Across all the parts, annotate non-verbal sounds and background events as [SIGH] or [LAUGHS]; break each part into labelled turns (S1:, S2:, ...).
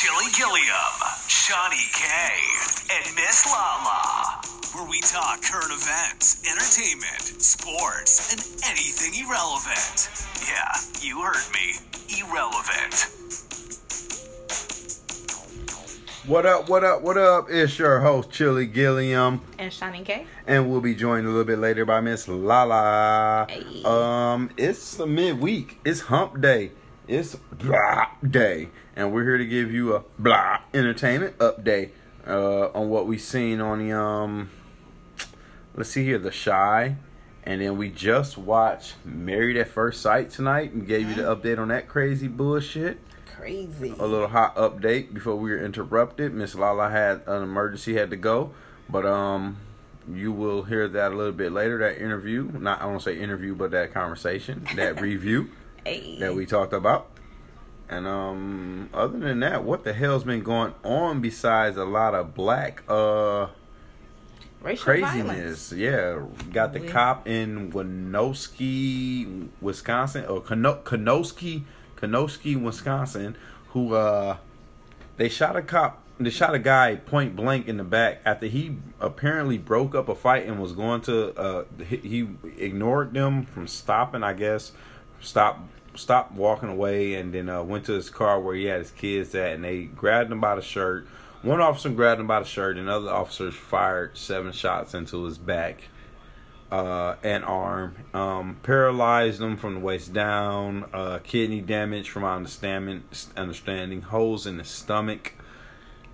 S1: Chili Gilliam, Shani K, and Miss Lala, where we talk current events, entertainment, sports, and anything irrelevant. Yeah, you heard me. Irrelevant.
S2: What up, what up, what up? It's your host, Chili Gilliam.
S3: And Shani K.
S2: And we'll be joined a little bit later by Miss Lala.
S3: Hey.
S2: Um, it's the midweek. It's hump day. It's blah day. And we're here to give you a blah entertainment update uh, on what we've seen on the um let's see here, The Chi. And then we just watched Married at First Sight tonight and gave you the update on that crazy bullshit.
S3: Crazy.
S2: a little hot update before we were interrupted. Miss Lala had an emergency, had to go, but um, you will hear that a little bit later. That interview, not I won't say interview, but that conversation, that [LAUGHS] review
S3: Hey.
S2: that we talked about. And um, other than that, what the hell's been going on besides a lot of black uh
S3: Racial
S2: craziness?
S3: violence.
S2: Yeah, got the cop in Winoski, Wisconsin, or Kanoski, Kanoski, Wisconsin, who uh they shot a cop. They shot a guy point blank in the back after he apparently broke up a fight and was going to. Uh, he ignored them from stopping. I guess stop stopped walking away and then uh, went to his car where he had his kids at and they grabbed him by the shirt. One officer grabbed him by the shirt and other officers fired seven shots into his back uh, and arm, um, paralyzed him from the waist down, uh, kidney damage from my understanding, understanding, holes in his stomach.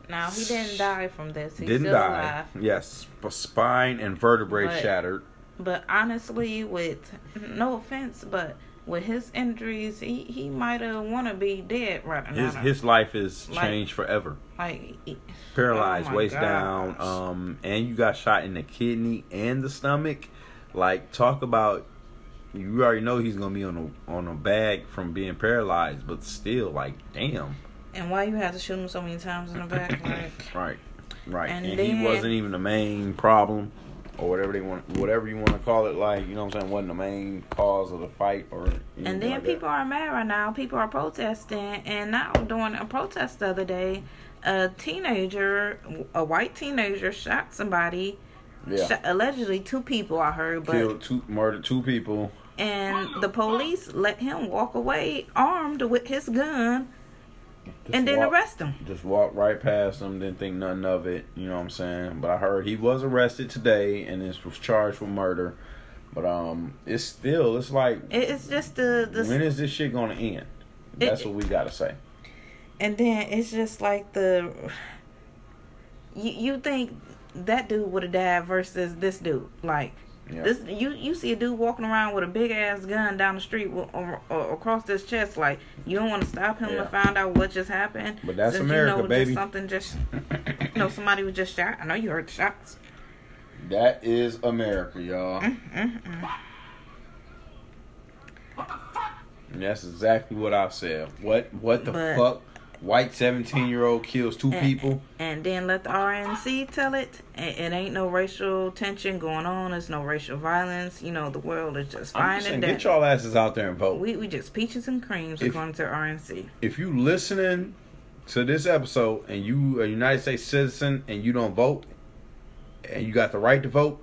S3: Now he didn't die from this. He's
S2: Didn't die.
S3: alive.
S2: Yes, spine and vertebrae
S3: But-
S2: shattered.
S3: But honestly, with no offense, but with his injuries, he he might have want to be dead right now.
S2: His his life is
S3: Like-
S2: changed forever.
S3: like
S2: Paralyzed,
S3: Oh
S2: waist down, um, and you got shot in the kidney and the stomach. Like talk about. You already know he's gonna be on a on a bag from being paralyzed, but still, like, damn.
S3: And why you had to shoot him so many times in the back? Like, [COUGHS]
S2: Right, right.
S3: And
S2: And,
S3: then-
S2: he wasn't even the main problem, or whatever they want, whatever you want to call it. Like you know what I'm saying, wasn't the main cause of the fight, or
S3: and then
S2: like
S3: people
S2: that.
S3: are mad right now. People are protesting, and now during a protest the other day, a teenager, a white teenager, shot somebody.
S2: yeah
S3: Shot, allegedly two people I heard, but
S2: killed two, murdered two people.
S3: and the police let him walk away armed with his gun
S2: Just
S3: and then
S2: walk-
S3: arrest him.
S2: Just walk right past him, didn't think nothing of it. You know what I'm saying? But I heard he was arrested today and is was charged for murder. But um, it's still it's like
S3: It's just the the
S2: when is this shit gonna end? That's
S3: It-
S2: what we gotta say.
S3: and then it's just like the you you think that dude would have died versus this dude like
S2: Yeah.
S3: this you you see a dude walking around with a big ass gun down the street with, or, or across his chest like you don't want to stop him
S2: Yeah.
S3: to find out what just happened
S2: But that's
S3: Since
S2: America,
S3: you know
S2: baby.
S3: just something just [LAUGHS] you know somebody was just shot I know you heard the shots
S2: That is America, y'all.
S3: Mm-mm-mm.
S2: And that's exactly what I said. What what the
S3: But-
S2: fuck? White seventeen year old kills two
S3: And-
S2: people.
S3: and then let the RNC tell it. It, it ain't no racial tension going on. There's no racial violence. You know, the world is just fine
S2: just saying,
S3: and
S2: get y'all asses out there and vote.
S3: We we just peaches and creams
S2: If-
S3: according to RNC.
S2: if you listening to this episode and you a United States citizen and you don't vote and you got the right to vote,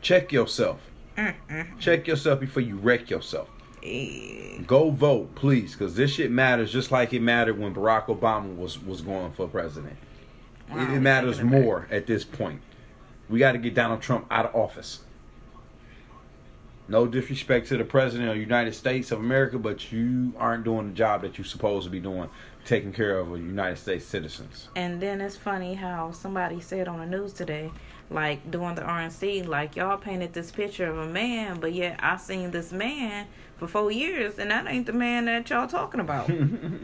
S2: check yourself.
S3: Mm-mm.
S2: Check yourself before you wreck yourself. Go vote, please, because this shit matters just like it mattered when Barack Obama was was going for president.
S3: wow,
S2: it, it matters more at this point. We got to get Donald Trump out of office. No disrespect to the president of the United States of America, but you aren't doing the job that you're supposed to be doing, taking care of United States citizens.
S3: And then it's funny how somebody said on the news today, like during the RNC, like y'all painted this picture of a man, but yet I seen this man for four years, and that ain't the man that y'all talking about.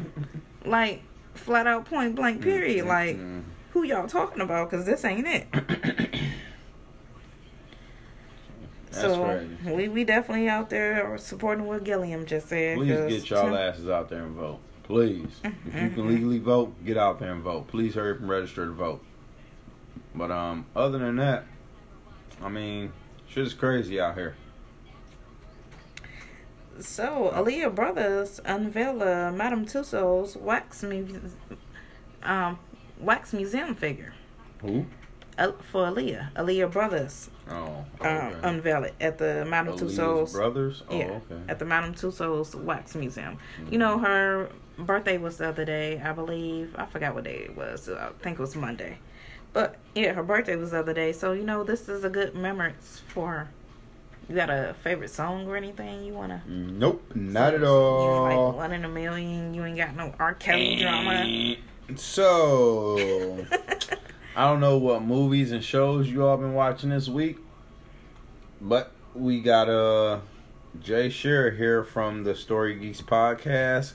S3: [LAUGHS] like flat out, point blank, period. Like
S2: Mm.
S3: who y'all talking about? Because this ain't it. [COUGHS]
S2: That's
S3: so
S2: crazy.
S3: we we definitely out there supporting what Gilliam just said.
S2: Please
S3: 'cause
S2: get y'all asses out there and vote. Please. If you can legally vote, get out there and vote. Please hurry up and register to vote. But um, other than that, I mean, shit is crazy out here.
S3: So, Aaliyah Brothers unveil a Madame Tussauds wax mu- um wax museum figure
S2: Who?
S3: uh, for Aaliyah. Aaliyah Brothers
S2: Oh.
S3: um,
S2: okay.
S3: unveil it at the Madame
S2: Aaliyah's
S3: Tussauds.
S2: brothers. Oh,
S3: yeah,
S2: okay.
S3: at the Madame Tussauds Wax Museum. You know, her birthday was the other day, I believe. I forgot what day it was. I think it was Monday. But yeah, her birthday was the other day. So you know, this is a good remembrance for her. You got a favorite song or anything you wanna?
S2: Nope, not at all.
S3: ain't like one in a million. You ain't got no R. Kelly drama.
S2: So, I don't know what movies and shows you all been watching this week, but we got uh Jay Shearer here from the Story Geeks podcast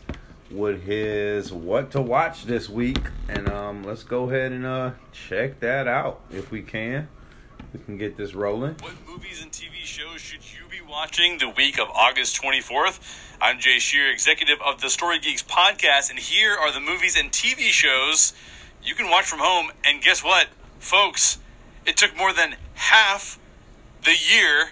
S2: with his what to watch this week, and um let's go ahead and uh check that out if we can. We can get this rolling.
S4: What movies and TV shows should you be watching the week of August 24th? I'm Jay Shear, executive of the Story Geeks podcast, and here are the movies and TV shows you can watch from home. And guess what, folks? It took more than half the year,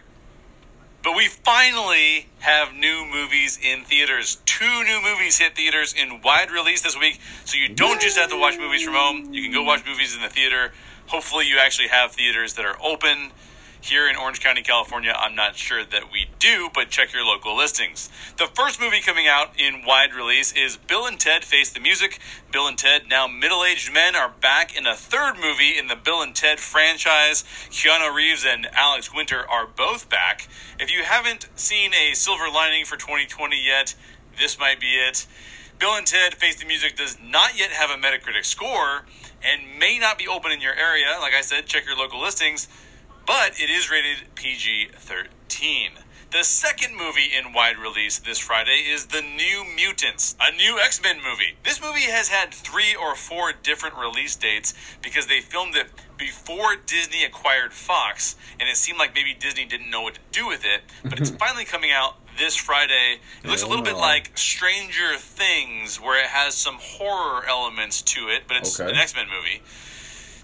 S4: but we finally have new movies in theaters. Two new movies hit theaters in wide release this week, so you don't just have to watch movies from home. You can go watch movies in the theater. Hopefully, you actually have theaters that are open. Here in Orange County, California, I'm not sure that we do, but check your local listings. The first movie coming out in wide release is Bill and Ted Face the Music. Bill and Ted, now middle aged men, are back in a third movie in the Bill and Ted franchise. Keanu Reeves and Alex Winter are both back. If you haven't seen a silver lining for 2020 yet, this might be it. Bill and Ted Face the Music does not yet have a Metacritic score and may not be open in your area. Like I said, check your local listings but it is rated PG 13. The second movie in wide release this Friday is The New Mutants, a new X Men movie. This movie has had three or four different release dates because they filmed it before Disney acquired Fox, and it seemed like maybe Disney didn't know what to do with it. But it's [LAUGHS] finally coming out this Friday. It looks a little bit
S2: Oh.
S4: like Stranger Things, where it has some horror elements to it, but it's
S2: Okay.
S4: an X Men movie.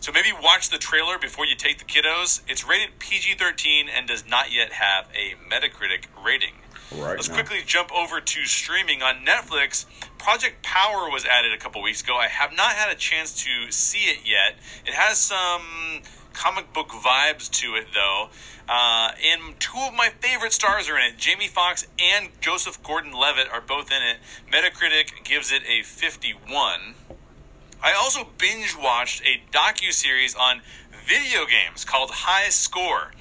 S4: So maybe watch the trailer before you take the kiddos. It's rated PG 13 and does not yet have a Metacritic rating.
S2: Right
S4: Let's
S2: now.
S4: quickly jump over to streaming on Netflix. Project Power was added a couple weeks ago. I have not had a chance to see it yet. It has some comic book vibes to it, though. Uh, and two of my favorite stars are in it. Jamie Foxx and Joseph Gordon-Levitt are both in it. Metacritic gives it a 51. I also binge watched a docu series on video games called High Score.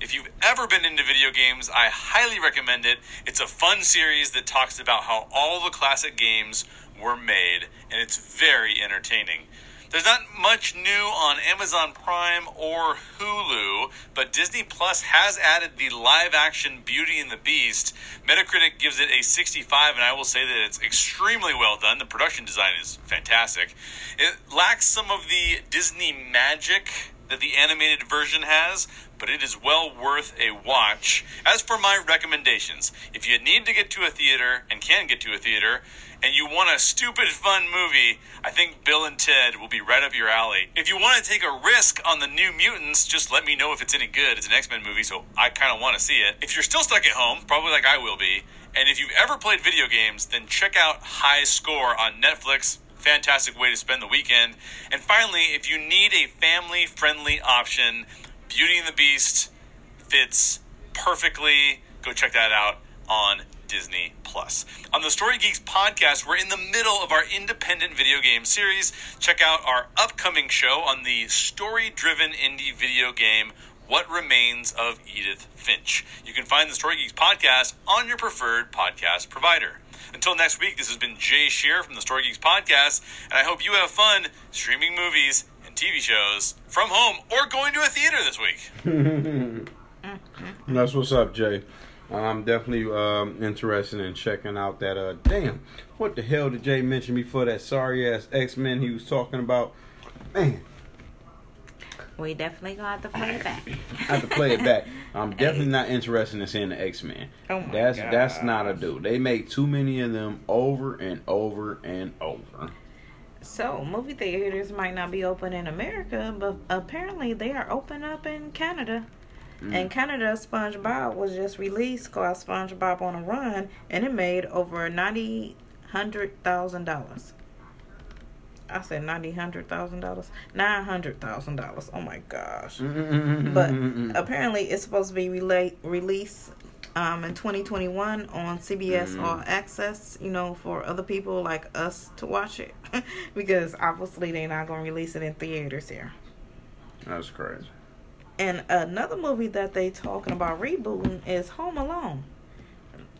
S4: If you've ever been into video games, I highly recommend it. It's a fun series that talks about how all the classic games were made, and it's very entertaining. There's not much new on Amazon Prime or Hulu, but Disney Plus has added the live action Beauty and the Beast. Metacritic gives it a 65, and I will say that it's extremely well done. The production design is fantastic. It lacks some of the Disney magic that the animated version has, but it is well worth a watch. As for my recommendations, if you need to get to a theater and can get to a theater, and you want a stupid fun movie, I think Bill and Ted will be right up your alley. If you want to take a risk on the New Mutants, just let me know if it's any good. It's an X Men movie, so I kind of want to see it. If you're still stuck at home, probably like I will be, and if you've ever played video games, then check out High Score on Netflix. Fantastic way to spend the weekend. And finally, if you need a family friendly option, Beauty and the Beast fits perfectly. Go check that out on Disney Plus. On the Story Geeks podcast, we're in the middle of our independent video game series. Check out our upcoming show on the story-driven indie video game What Remains of Edith Finch. You can find the Story Geeks podcast on your preferred podcast provider. Until next week, this has been Jay Shear from the Story Geeks podcast, and I hope you have fun streaming movies and TV shows from home or going to a theater this week. [LAUGHS]
S2: That's what's up, Jay. I'm definitely um, interested in checking out that. Uh, damn, what the hell did Jay mention before that sorry ass X Men he was talking about? Man,
S3: We definitely gonna have to play it back.
S2: I [LAUGHS] have to play it back. I'm definitely not interested in seeing the X Men.
S3: Oh my
S2: that's that's not a
S3: gosh.
S2: do. They make too many of them over and over and over.
S3: So, movie theaters might not be open in America, but apparently they are open up in Canada. In Canada, SpongeBob was just released called SpongeBob on a Run, and it made over ninety hundred thousand dollars. I said ninety hundred thousand dollars, nine hundred thousand dollars. Oh my gosh!
S2: Mm-mm-mm-mm-mm-mm.
S3: But apparently, it's supposed to be rela- released um, in 2021 on CBS
S2: Mm.
S3: All Access. You know, for other people like us to watch it, [LAUGHS] because obviously they're not gonna release it in theaters here.
S2: That's crazy.
S3: And another movie that they talking about rebooting is Home Alone.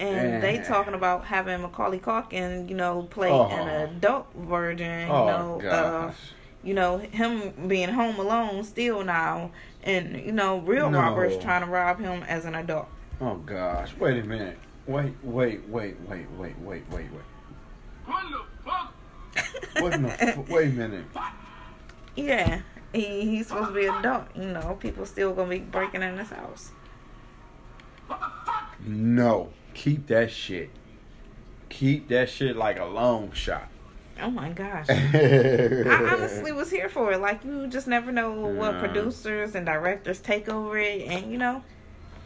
S3: And they talking about having Macaulay Culkin, you know, play
S2: Oh.
S3: an adult version, you
S2: Oh
S3: know, uh, you know, him being home alone still now, and you know, real
S2: No.
S3: robbers trying to rob him as an adult.
S2: Oh gosh. Wait a minute. Wait, wait, wait, wait, wait, wait, wait, wait. What in the f- wait a minute.
S3: Yeah, he he's supposed to be adult. You know, people still gonna be breaking in his house.
S2: No. Keep that shit. Keep that shit like a long shot.
S3: Oh my gosh. [LAUGHS] I honestly was here for it. Like you just never know what producers and directors take over it, and you know,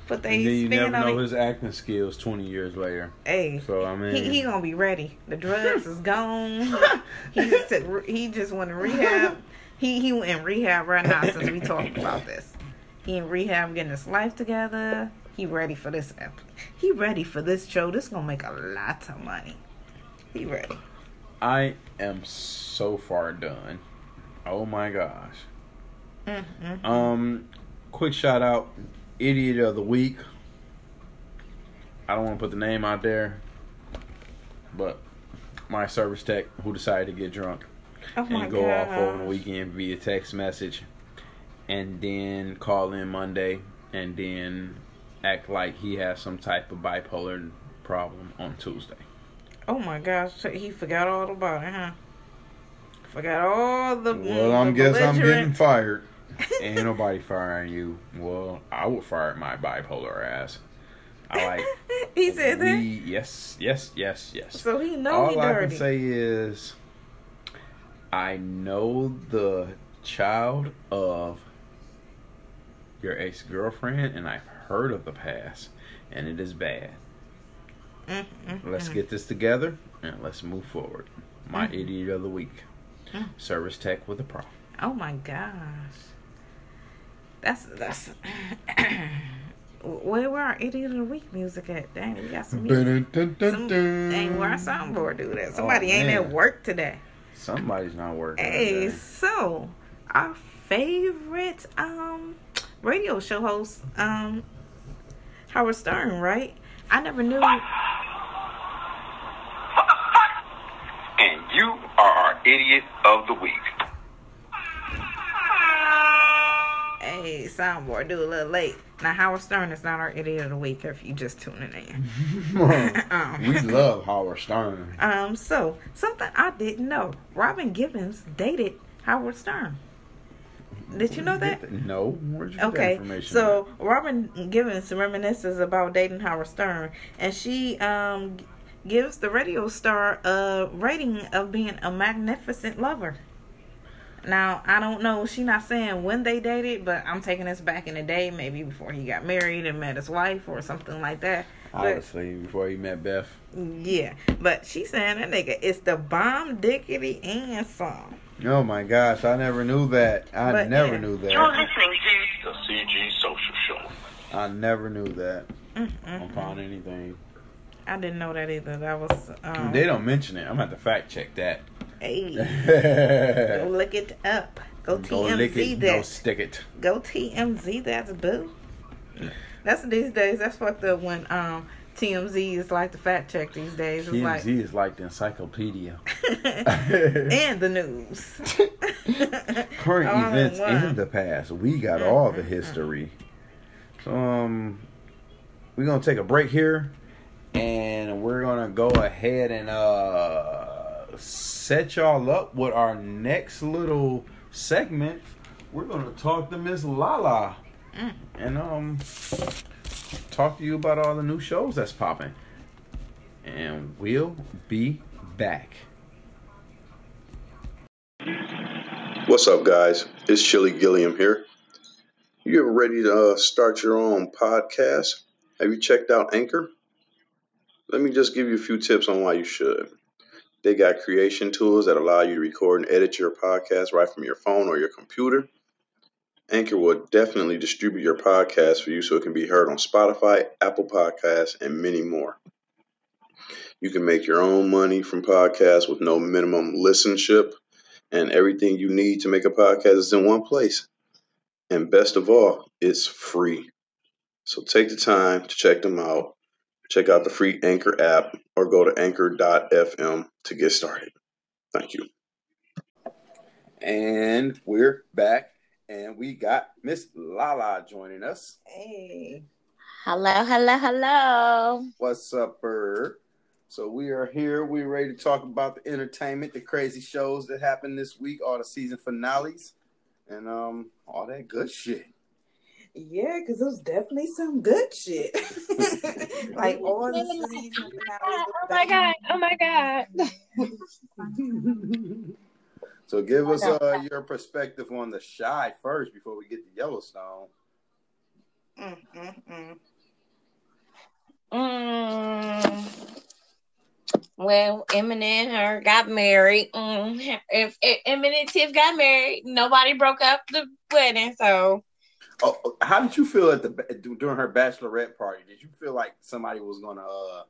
S3: put they
S2: And then you
S3: spin
S2: never know
S3: it.
S2: his acting skills twenty years later.
S3: Hey,
S2: So I mean,
S3: he he gonna be ready. The drugs is gone. [LAUGHS] he just took, he just went to rehab. He he in rehab right now since we talked about this. He in rehab getting his life together. He ready for this. He ready for this show. This gonna make a lot of money. He ready.
S2: I am so far done. Oh my gosh.
S3: Mm-hmm.
S2: Um, quick shout out, idiot of the week. I don't want to put the name out there, but my service tech who decided to get drunk
S3: Oh
S2: and go off over the weekend via text message, and then call in Monday, and then act like he has some type of bipolar problem on Tuesday.
S3: Oh my gosh, so he forgot all about it, huh? Forgot all the.
S2: Well,
S3: mm,
S2: I'm guess I'm getting fired. [LAUGHS] Ain't nobody firing you. Well, I would fire my bipolar ass. I like. [LAUGHS]
S3: he said that.
S2: yes, yes, yes, yes.
S3: so he know
S2: All
S3: he
S2: I
S3: dirty.
S2: can say is, I know the child of your ex girlfriend, and I've heard of the past, and it is bad.
S3: Mm, mm,
S2: Let's get this together and let's move forward. My
S3: Mm.
S2: idiot of the week.
S3: Mm.
S2: Service tech with a problem.
S3: Oh my gosh. That's that's. [CLEARS THROAT] where where our idiot of the week music at? Dang, we got some music. Some, dang, where our soundboard do that? Somebody ain't at work today.
S2: Somebody's not working.
S3: Hey,
S2: today.
S3: so our favorite um radio show host um Howard Stern, right? I never knew.
S5: And you are our idiot of the week.
S3: Hey, soundboard, do a little late. Now Howard Stern is not our idiot of the week if you just tuning in. [LAUGHS] [LAUGHS] um,
S2: we love Howard Stern.
S3: Um, so something I didn't know. Robin Givens dated Howard Stern. Did you know that?
S2: No. Where'd you get that
S3: Okay,
S2: information?
S3: so Robin Givens reminisces about dating Howard Stern, and she um gives the radio star a rating of being a magnificent lover. Now I don't know. She not saying when they dated, but I'm taking this back in the day, maybe before he got married and met his wife or something like that. But
S2: Obviously, before he met Beth.
S3: yeah, but she saying that nigga is the bomb dickety and song.
S2: Oh my gosh, I never knew that. I
S3: But,
S2: never
S3: yeah.
S2: knew
S5: You're
S2: that.
S5: listening to the CG Social Show.
S2: I never knew that
S3: Mm-mm.
S2: upon anything.
S3: I didn't know that either. That was um,
S2: They don't mention it. I'm gonna have to fact check that.
S3: Hey, [LAUGHS] go
S2: Go
S3: look it up. Go TMZ
S2: lick it,
S3: that.
S2: go stick it.
S3: Go TMZ that's boo. That's these days. That's fucked up when um TMZ is like the fact check these days. It's
S2: TMZ
S3: like
S2: is like the encyclopedia. [LAUGHS] [LAUGHS]
S3: and the news.
S2: Current
S3: All
S2: events
S3: one.
S2: in the past. We got all the history. So um we're gonna take a break here and we're gonna go ahead and uh set y'all up with our next little segment. We're gonna talk to Miss Lala.
S3: Mm.
S2: And um talk to you about all the new shows that's popping. And we'll be back.
S6: What's up, guys? It's Chili Gilliam here. You ever ready to uh, start your own podcast? Have you checked out Anchor? Let me just give you a few tips on why you should. They got creation tools that allow you to record and edit your podcast right from your phone or your computer. Anchor will definitely distribute your podcast for you so it can be heard on Spotify, Apple Podcasts, and many more. You can make your own money from podcasts with no minimum listenership, and everything you need to make a podcast is in one place. And best of all, it's free. So take the time to check them out. Check out the free Anchor app or go to anchor.fm to get started. Thank you.
S2: And we're back, and we got Miss Lala joining us.
S3: Hey.
S7: Hello, hello, hello.
S2: What's up, Bird? So we are here. We're ready to talk about the entertainment, the crazy shows that happened this week, all the season finales, and um, all that good shit.
S3: Yeah, because it was definitely some good shit. [LAUGHS] [LAUGHS] like all the season. [LAUGHS]
S7: Oh my god! Oh my god!
S2: So give us uh, your perspective on the Chi first before we get to Yellowstone.
S3: Mm, mm, mm.
S7: Mm. Well, Eminem and her got married. Mm. If, if Eminem and Tiff got married, nobody broke up the wedding. So
S2: Oh, how did you feel at the during her bachelorette party? Did you feel like somebody was gonna uh,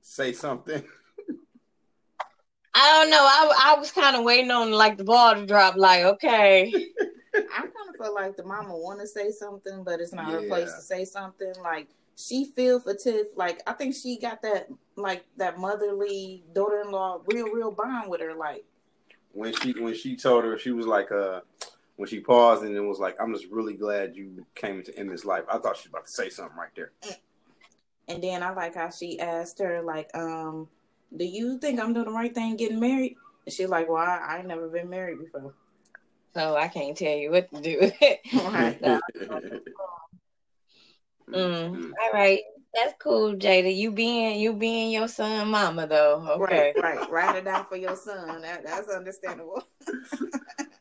S2: say something? [LAUGHS]
S7: I don't know. I I was kind of waiting on like the ball to drop. Like, okay, [LAUGHS]
S3: I kind of feel like the mama want to say something, but it's not her place to say something. Like she feel for Tiff. Like I think she got that like that motherly daughter-in-law real real bond with her. Like
S2: when she when she told her she was like uh when she paused and then was like I'm just really glad you came into Emmy's life. I thought she was about to say something right there.
S3: And then I like how she asked her, like, um, do you think I'm doing the right thing getting married? And she's like, well, I, I ain't never been married before.
S7: so I can't tell you what to do. [LAUGHS]
S3: Right. [LAUGHS]
S7: mm. All right, that's cool, Jada. You being you being your son, mama though. Okay.
S3: Right, right. [LAUGHS] Write it down for your son. That, that's understandable. [LAUGHS]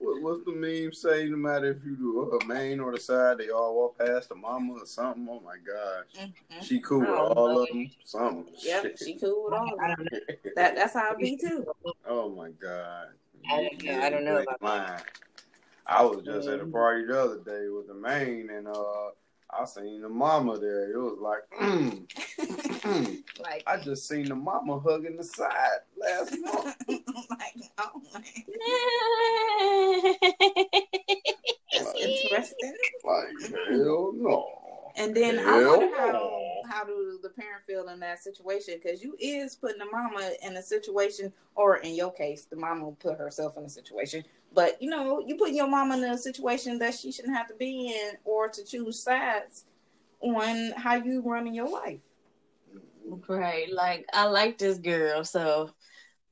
S2: What, what's the meme say? No matter if you do a main or the side, they all walk past the mama or something. Oh my gosh,
S3: Mhm.
S2: she cool with all
S7: no.
S2: of them. Something.
S3: Yep, she cool with all
S7: I
S3: of
S7: don't
S3: them.
S7: know.
S3: That, that's how it be too.
S2: Oh my god.
S7: I don't know. I don't know
S2: you
S7: about
S2: lying. I was just at a
S7: Mhm.
S2: party the other day with the main, and uh, I seen the mama there. It was like, mm, mm. [LAUGHS]
S3: like,
S2: I just seen the mama hugging the side last [LAUGHS] month.
S3: like, oh man, that's [LAUGHS]
S2: Like,
S3: interesting.
S2: like hell no.
S3: And then I wonder how how do the parent feel in that situation? Because you is putting the mama in a situation, or in your case, the mama will put herself in a situation. But you know, you putting your mama in a situation that she shouldn't have to be in, or to choose sides on how you running your life.
S7: Right, like I like this girl, so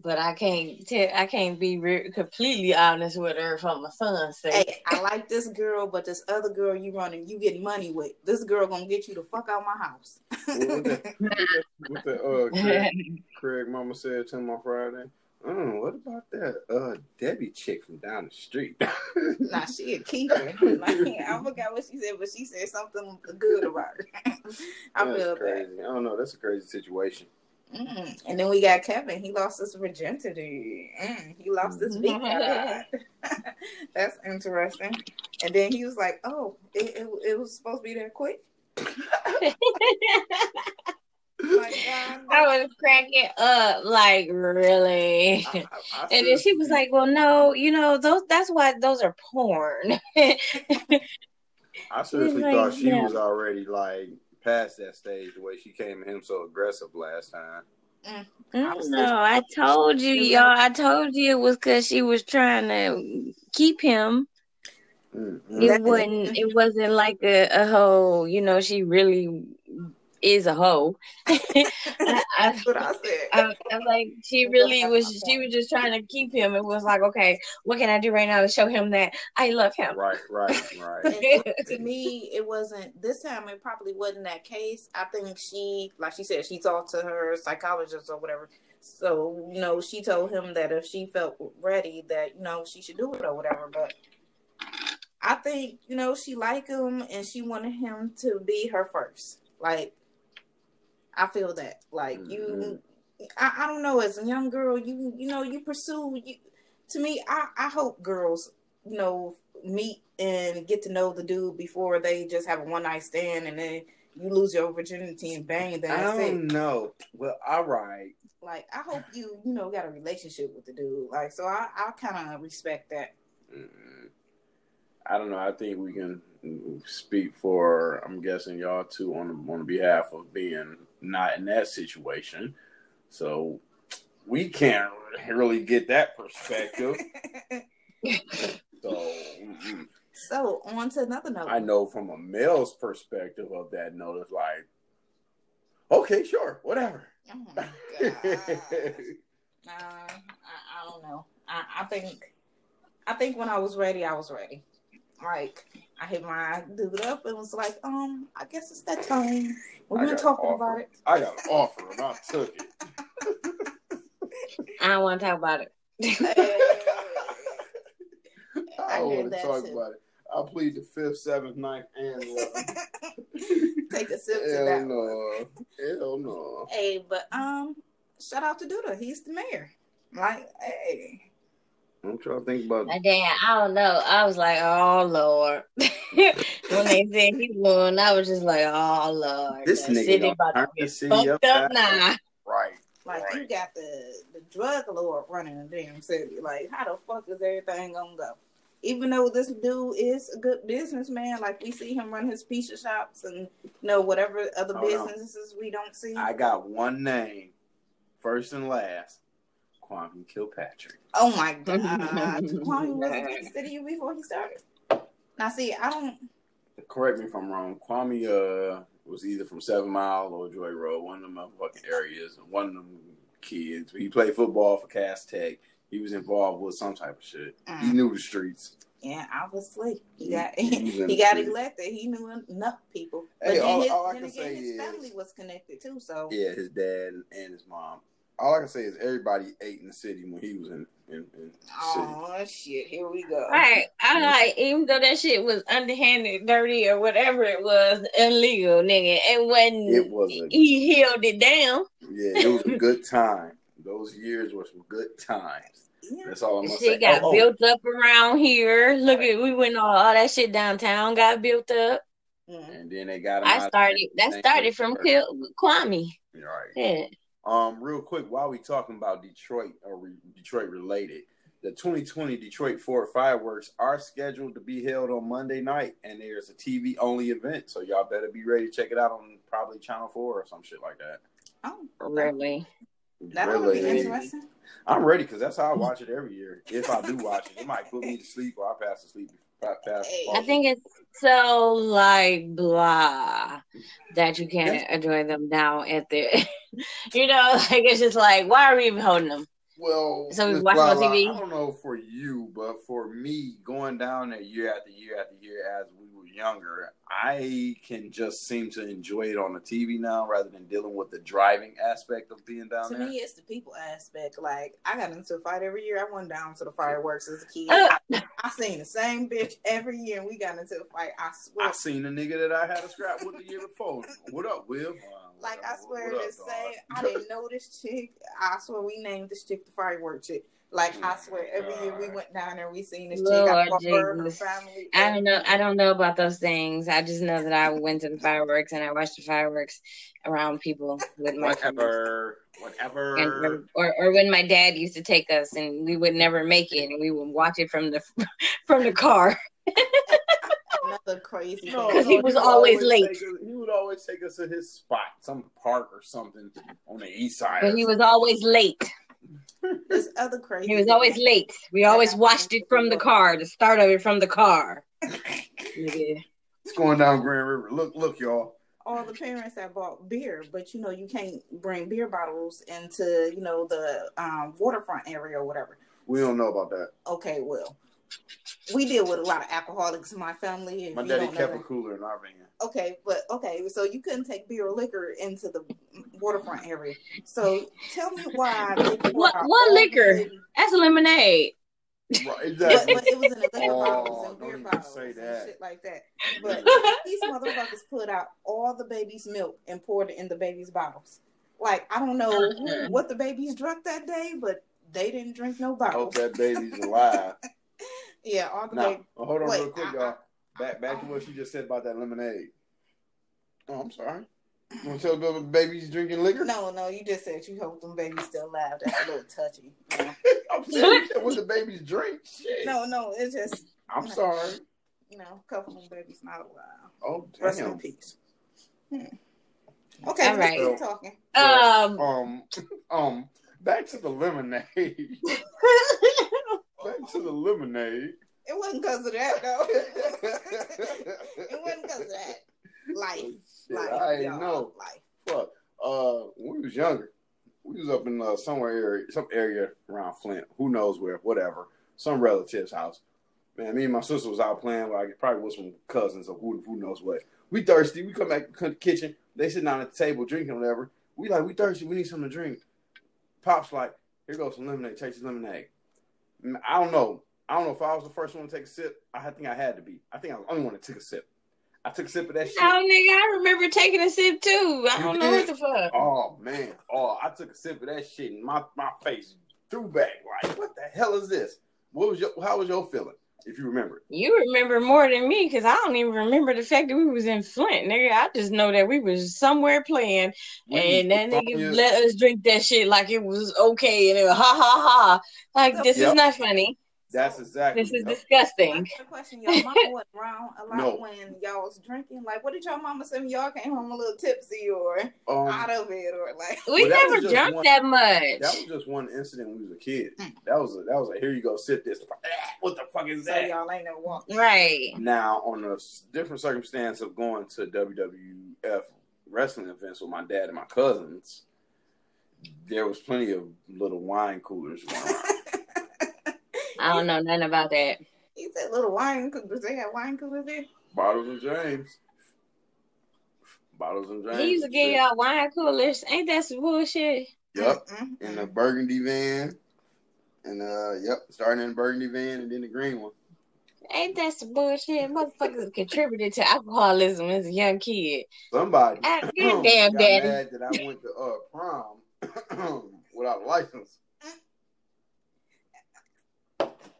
S7: but I can't tell I can't be re- completely honest with her for my son's sake.
S3: Hey, I like this girl, but this other girl you running, you getting money with. This girl gonna get you the fuck out my house.
S2: What the, what the uh, [LAUGHS] Craig, Craig mama said to him on Friday? Oh, what about that uh Debbie chick from down the street? [LAUGHS]
S3: Nah, she a keeper. [LAUGHS] Like, I forgot what she said, but she said something good about her. I
S2: That's
S3: feel
S2: crazy. I don't know. That's a crazy situation.
S3: Mm. And then we got Kevin. He lost his virginity. Mm. He lost his feet. [LAUGHS] [LAUGHS] That's interesting. And then he was like, "Oh, it, it, it was supposed to be that quick." [LAUGHS]
S7: I was cracking up, like really.
S2: I, I, I
S7: And then she was like, "Well, no, you know those. That's why those are porn."
S2: I seriously
S7: like,
S2: thought she
S7: yeah.
S2: was already like past that stage the way she came at him so aggressive last time.
S3: was
S7: no, I told you, y'all. I told you it was because she was trying to keep him.
S2: Mm,
S7: It
S2: mm.
S7: Wasn't. It wasn't like a, a hoe. You know, she really is a hoe. I, [LAUGHS] I,
S3: That's what I said.
S7: I, I like she really was. She was just trying to keep him. It was like, okay, what can I do right now to show him that I love him?
S2: Right, right, [LAUGHS] right.
S3: To me, it wasn't this time. It probably wasn't that case. I think she, like she said, she talked to her psychologist or whatever. So you know, she told him that if she felt ready, that you know she should do it or whatever. But I think you know she liked him and she wanted him to be her first. Like I feel that. Like you, I, I don't know. As a young girl, you you know you pursue. You, to me, I I hope girls you know meet and get to know the dude before they just have a one night stand and then you lose your virginity and bang.
S2: Then I
S3: That's it.
S2: don't know. Well, all right.
S3: Like I hope you you know got a relationship with the dude. Like so, I I kind of respect that.
S2: Mm, I don't know. I think we can speak for. I'm guessing y'all too on on behalf of being not in that situation. So we can't really get that perspective. [LAUGHS] So
S3: so on to another note.
S2: I know from a male's perspective of that note, it's like, okay, sure, whatever.
S3: Oh my god. Nah, I, I don't know. I, I think I think when I was ready, I was ready. Like I hit my dude up and was like, um, I guess it's that time. We've
S2: I
S3: been
S2: got
S3: talking about it.
S2: I got an offer and I took it.
S7: I don't want to talk about it. [LAUGHS]
S2: I
S3: I
S2: don't want to talk
S3: too.
S2: about it. I plead the fifth, seventh, ninth, and eleventh. [LAUGHS]
S3: Take a sip to
S2: Hell
S3: that one.
S2: no. Hell no.
S3: Hey, but um, shout out to Douda. He's the mayor. Like, hey,
S2: I'm trying to think about
S7: My dad, I don't know. I was like, oh Lord. [LAUGHS] when they said he won, I was just like, oh Lord.
S2: This
S7: the
S2: nigga
S7: city about to
S2: turned
S7: get fucked up
S2: upside
S7: now.
S2: right.
S3: like you got the the drug lord running the damn city. Like, how the fuck is everything gonna go? Even though this dude is a good businessman, like we see him run his pizza shops and you know whatever other
S2: Hold on.
S3: businesses we don't see.
S2: I got one name, first and last, Kwame Kilpatrick.
S3: Oh my god, [LAUGHS] Kwame was against the [LAUGHS] city before he started. Now, see, I don't.
S2: Correct me if I'm wrong. Kwame uh, was either from Seven Mile or Joy Road, one of them motherfucking areas. And one of them kids. He played football for Cass Tech. He was involved with some type of shit. He
S3: Mm.
S2: knew the streets.
S3: Yeah, obviously he
S2: He-
S3: got
S2: he was in [LAUGHS]
S3: he got elected. He knew enough people, but
S2: Hey,
S3: then,
S2: all-
S3: his,
S2: all I
S3: then
S2: can
S3: again,
S2: say
S3: his
S2: is-
S3: family was connected too. So
S2: Yeah, his dad and his mom. All I can say is everybody ate in the city when he was in in, in the city.
S3: oh shit, here we go.
S7: Right. I like, even though that shit was underhanded, dirty, or whatever it was, illegal, nigga, it wasn't.
S2: It was a
S7: he held it down.
S2: yeah, it was a good time. Those years were some good times.
S3: Yeah.
S2: That's all I'm gonna
S7: Shit
S2: say.
S7: got
S2: Oh, oh,
S7: built up around here. Look at we went all, all that shit downtown got built up.
S3: Mm.
S2: and then they got
S7: I started that started from Kil- Kwame.
S2: Right.
S7: Yeah.
S2: Um, real quick, while we talking about Detroit or re- Detroit related, the 2020 Detroit Ford fireworks are scheduled to be held on Monday night, and there's a TV only event, so y'all better be ready to check it out on probably Channel Four or some shit like that.
S3: Oh,
S7: Really.
S3: that would be
S2: Really.
S3: interesting.
S2: I'm ready because that's how I watch it every year. If I do watch it, it might put me to sleep or I pass to sleep. Pa- Pass,
S3: Hey.
S7: I think it's so like blah that you can't enjoy them now at the [LAUGHS] you know, like it's just like why are we even holding them?
S2: Well,
S7: So we watch it on TV?
S2: I don't know for you, but for me, going down there year after year after year as we younger, I can just seem to enjoy it on the TV now rather than dealing with the driving aspect of being down
S3: To
S2: there.
S3: me, it's the people aspect. Like I got into a fight every year. I went down to the fireworks as a kid.
S7: Uh.
S3: I, I seen the same bitch every year, and we got into a fight. I swear.
S2: I seen a nigga that I had a scrap with the year before. What up, Will? [LAUGHS]
S3: Like I swear
S2: what
S3: to
S2: up,
S3: say,
S2: dog?
S3: I [LAUGHS] didn't know this chick. I swear we named this chick the firework chick. Like I swear, every year we went down there, we seen this chick. I
S7: Lord
S3: fought her, her
S7: Jesus.
S3: family.
S7: I don't know. I don't know about those things. I just know that I went to the fireworks and I watched the fireworks around people with my friends.
S2: Whatever, whatever.
S7: And, or, or when my dad used to take us and we would never make it and we would watch it from the [LAUGHS] from the car.
S3: Another crazy
S2: No,
S3: thing.
S7: 'Cause he
S2: no,
S7: was
S2: would
S7: always late.
S2: us- he would always take us to his spot, some park or something on the east side.
S7: But he was always late. [LAUGHS]
S3: This other crazy.
S7: He was always late. We always watched it from the car, the start of it from the car. [LAUGHS] Nigga.
S2: It's going down Grand River. Look, look, y'all.
S3: all the parents that bought beer, but you know you can't bring beer bottles into you know the um, waterfront area or whatever.
S2: We don't know about that.
S3: Okay, well, we deal with a lot of alcoholics in my family. If
S2: My daddy
S3: don't
S2: kept a cooler in our van.
S3: Okay, but okay, so you couldn't take beer or liquor into the waterfront area. So tell me why
S7: What- what liquor?
S3: baby-
S7: That's lemonade.
S2: Right,
S3: But,
S2: exactly.
S3: but it was in the liquor
S2: Oh,
S3: bottles and
S2: don't
S3: beer bottles
S2: say
S3: and
S2: that.
S3: shit like that. But [LAUGHS] these motherfuckers put out all the baby's milk and poured it in the baby's bottles. Like I don't know who, what the babies drunk that day, but they didn't drink no
S2: I hope
S3: bottles.
S2: that baby's alive. [LAUGHS]
S3: Yeah, all the
S2: Now,
S3: baby.
S2: oh, hold on
S3: Wait,
S2: real quick,
S3: I-
S2: y'all. Back back to what she just said about that lemonade. Oh, I'm sorry. You want to tell the babies drinking liquor?
S3: No, no, you just said you hope them babies still alive. That's a little touchy. No, [LAUGHS]
S2: I'm saying you what the babies drink. Shit.
S3: no, no it's just
S2: I'm sorry.
S3: you know, a couple of them babies not alive.
S2: Oh,
S3: Rest in peace. Hmm. Okay,
S7: All
S3: let's
S7: right.
S3: keep talking.
S7: Um,
S2: Um, [LAUGHS] um, back to the lemonade. [LAUGHS] back to the lemonade.
S3: It wasn't because of that though. [LAUGHS] it wasn't because of that. Life,
S2: Shit,
S3: life,
S2: I ain't know.
S3: life.
S2: Fuck. Uh, when we was younger, we was up in uh, somewhere area, some area around Flint. Who knows where? Whatever. Some relative's house. Man, me and my sister was out playing. Like probably with some cousins or who who knows what. We thirsty. We come back to the kitchen. They sitting down at the table drinking whatever. We like we thirsty. We need something to drink. Pops like, here goes some lemonade. Take some lemonade. I don't know. I don't know if I was the first one to take a sip. I think I had to be. I think I was the only one that took a sip. I took a sip of that shit.
S7: no, nigga, I remember taking a sip too. I don't know what the fuck.
S2: Oh man. Oh, I took a sip of that shit and my, my face threw back. Like, what the hell is this? What was your how was your feeling? If you remember.
S7: You remember more than me because I don't even remember the fact that we was in Flint, nigga. I just know that we was somewhere playing
S2: We
S7: and
S2: was
S7: that nigga
S2: you-
S7: let us drink that shit like it was okay and it was ha ha ha. Like this
S2: Yep.
S7: is not funny.
S2: That's exactly
S7: This is
S2: yep.
S7: disgusting.
S3: Back question, y'all mama wasn't around a lot
S2: No.
S3: when y'all was drinking. Like, what did y'all mama say when y'all came home a little tipsy or
S2: um,
S3: out of it or like?
S7: We
S2: Well,
S7: never
S2: just
S7: drunk
S2: one-
S7: that much.
S2: that was just one incident when we was a kid.
S3: Mm.
S2: That was a, that was like here you go, sit this. What the fuck is
S3: So
S2: that?
S3: y'all ain't never walked.
S7: Right.
S2: Now, on a different circumstance of going to WWF wrestling events with my dad and my cousins, there was plenty of little wine coolers going around. [LAUGHS]
S7: I don't know nothing about that.
S3: He said little wine coolers. They had wine coolers there.
S2: Bottles and James. Bottles and James.
S7: He used to
S2: and
S7: get y'all wine coolers. Ain't that some bullshit?
S2: Yep.
S3: Mm-mm.
S2: In the burgundy van. And uh yep, starting in the burgundy van and then the green one.
S7: Ain't that some bullshit? Motherfuckers contributed to alcoholism as a young kid.
S2: Somebody
S7: Ah,
S2: got [CLEARS THROAT]
S7: goddamn, daddy.
S2: mad that I went to uh prom [CLEARS THROAT] without a license.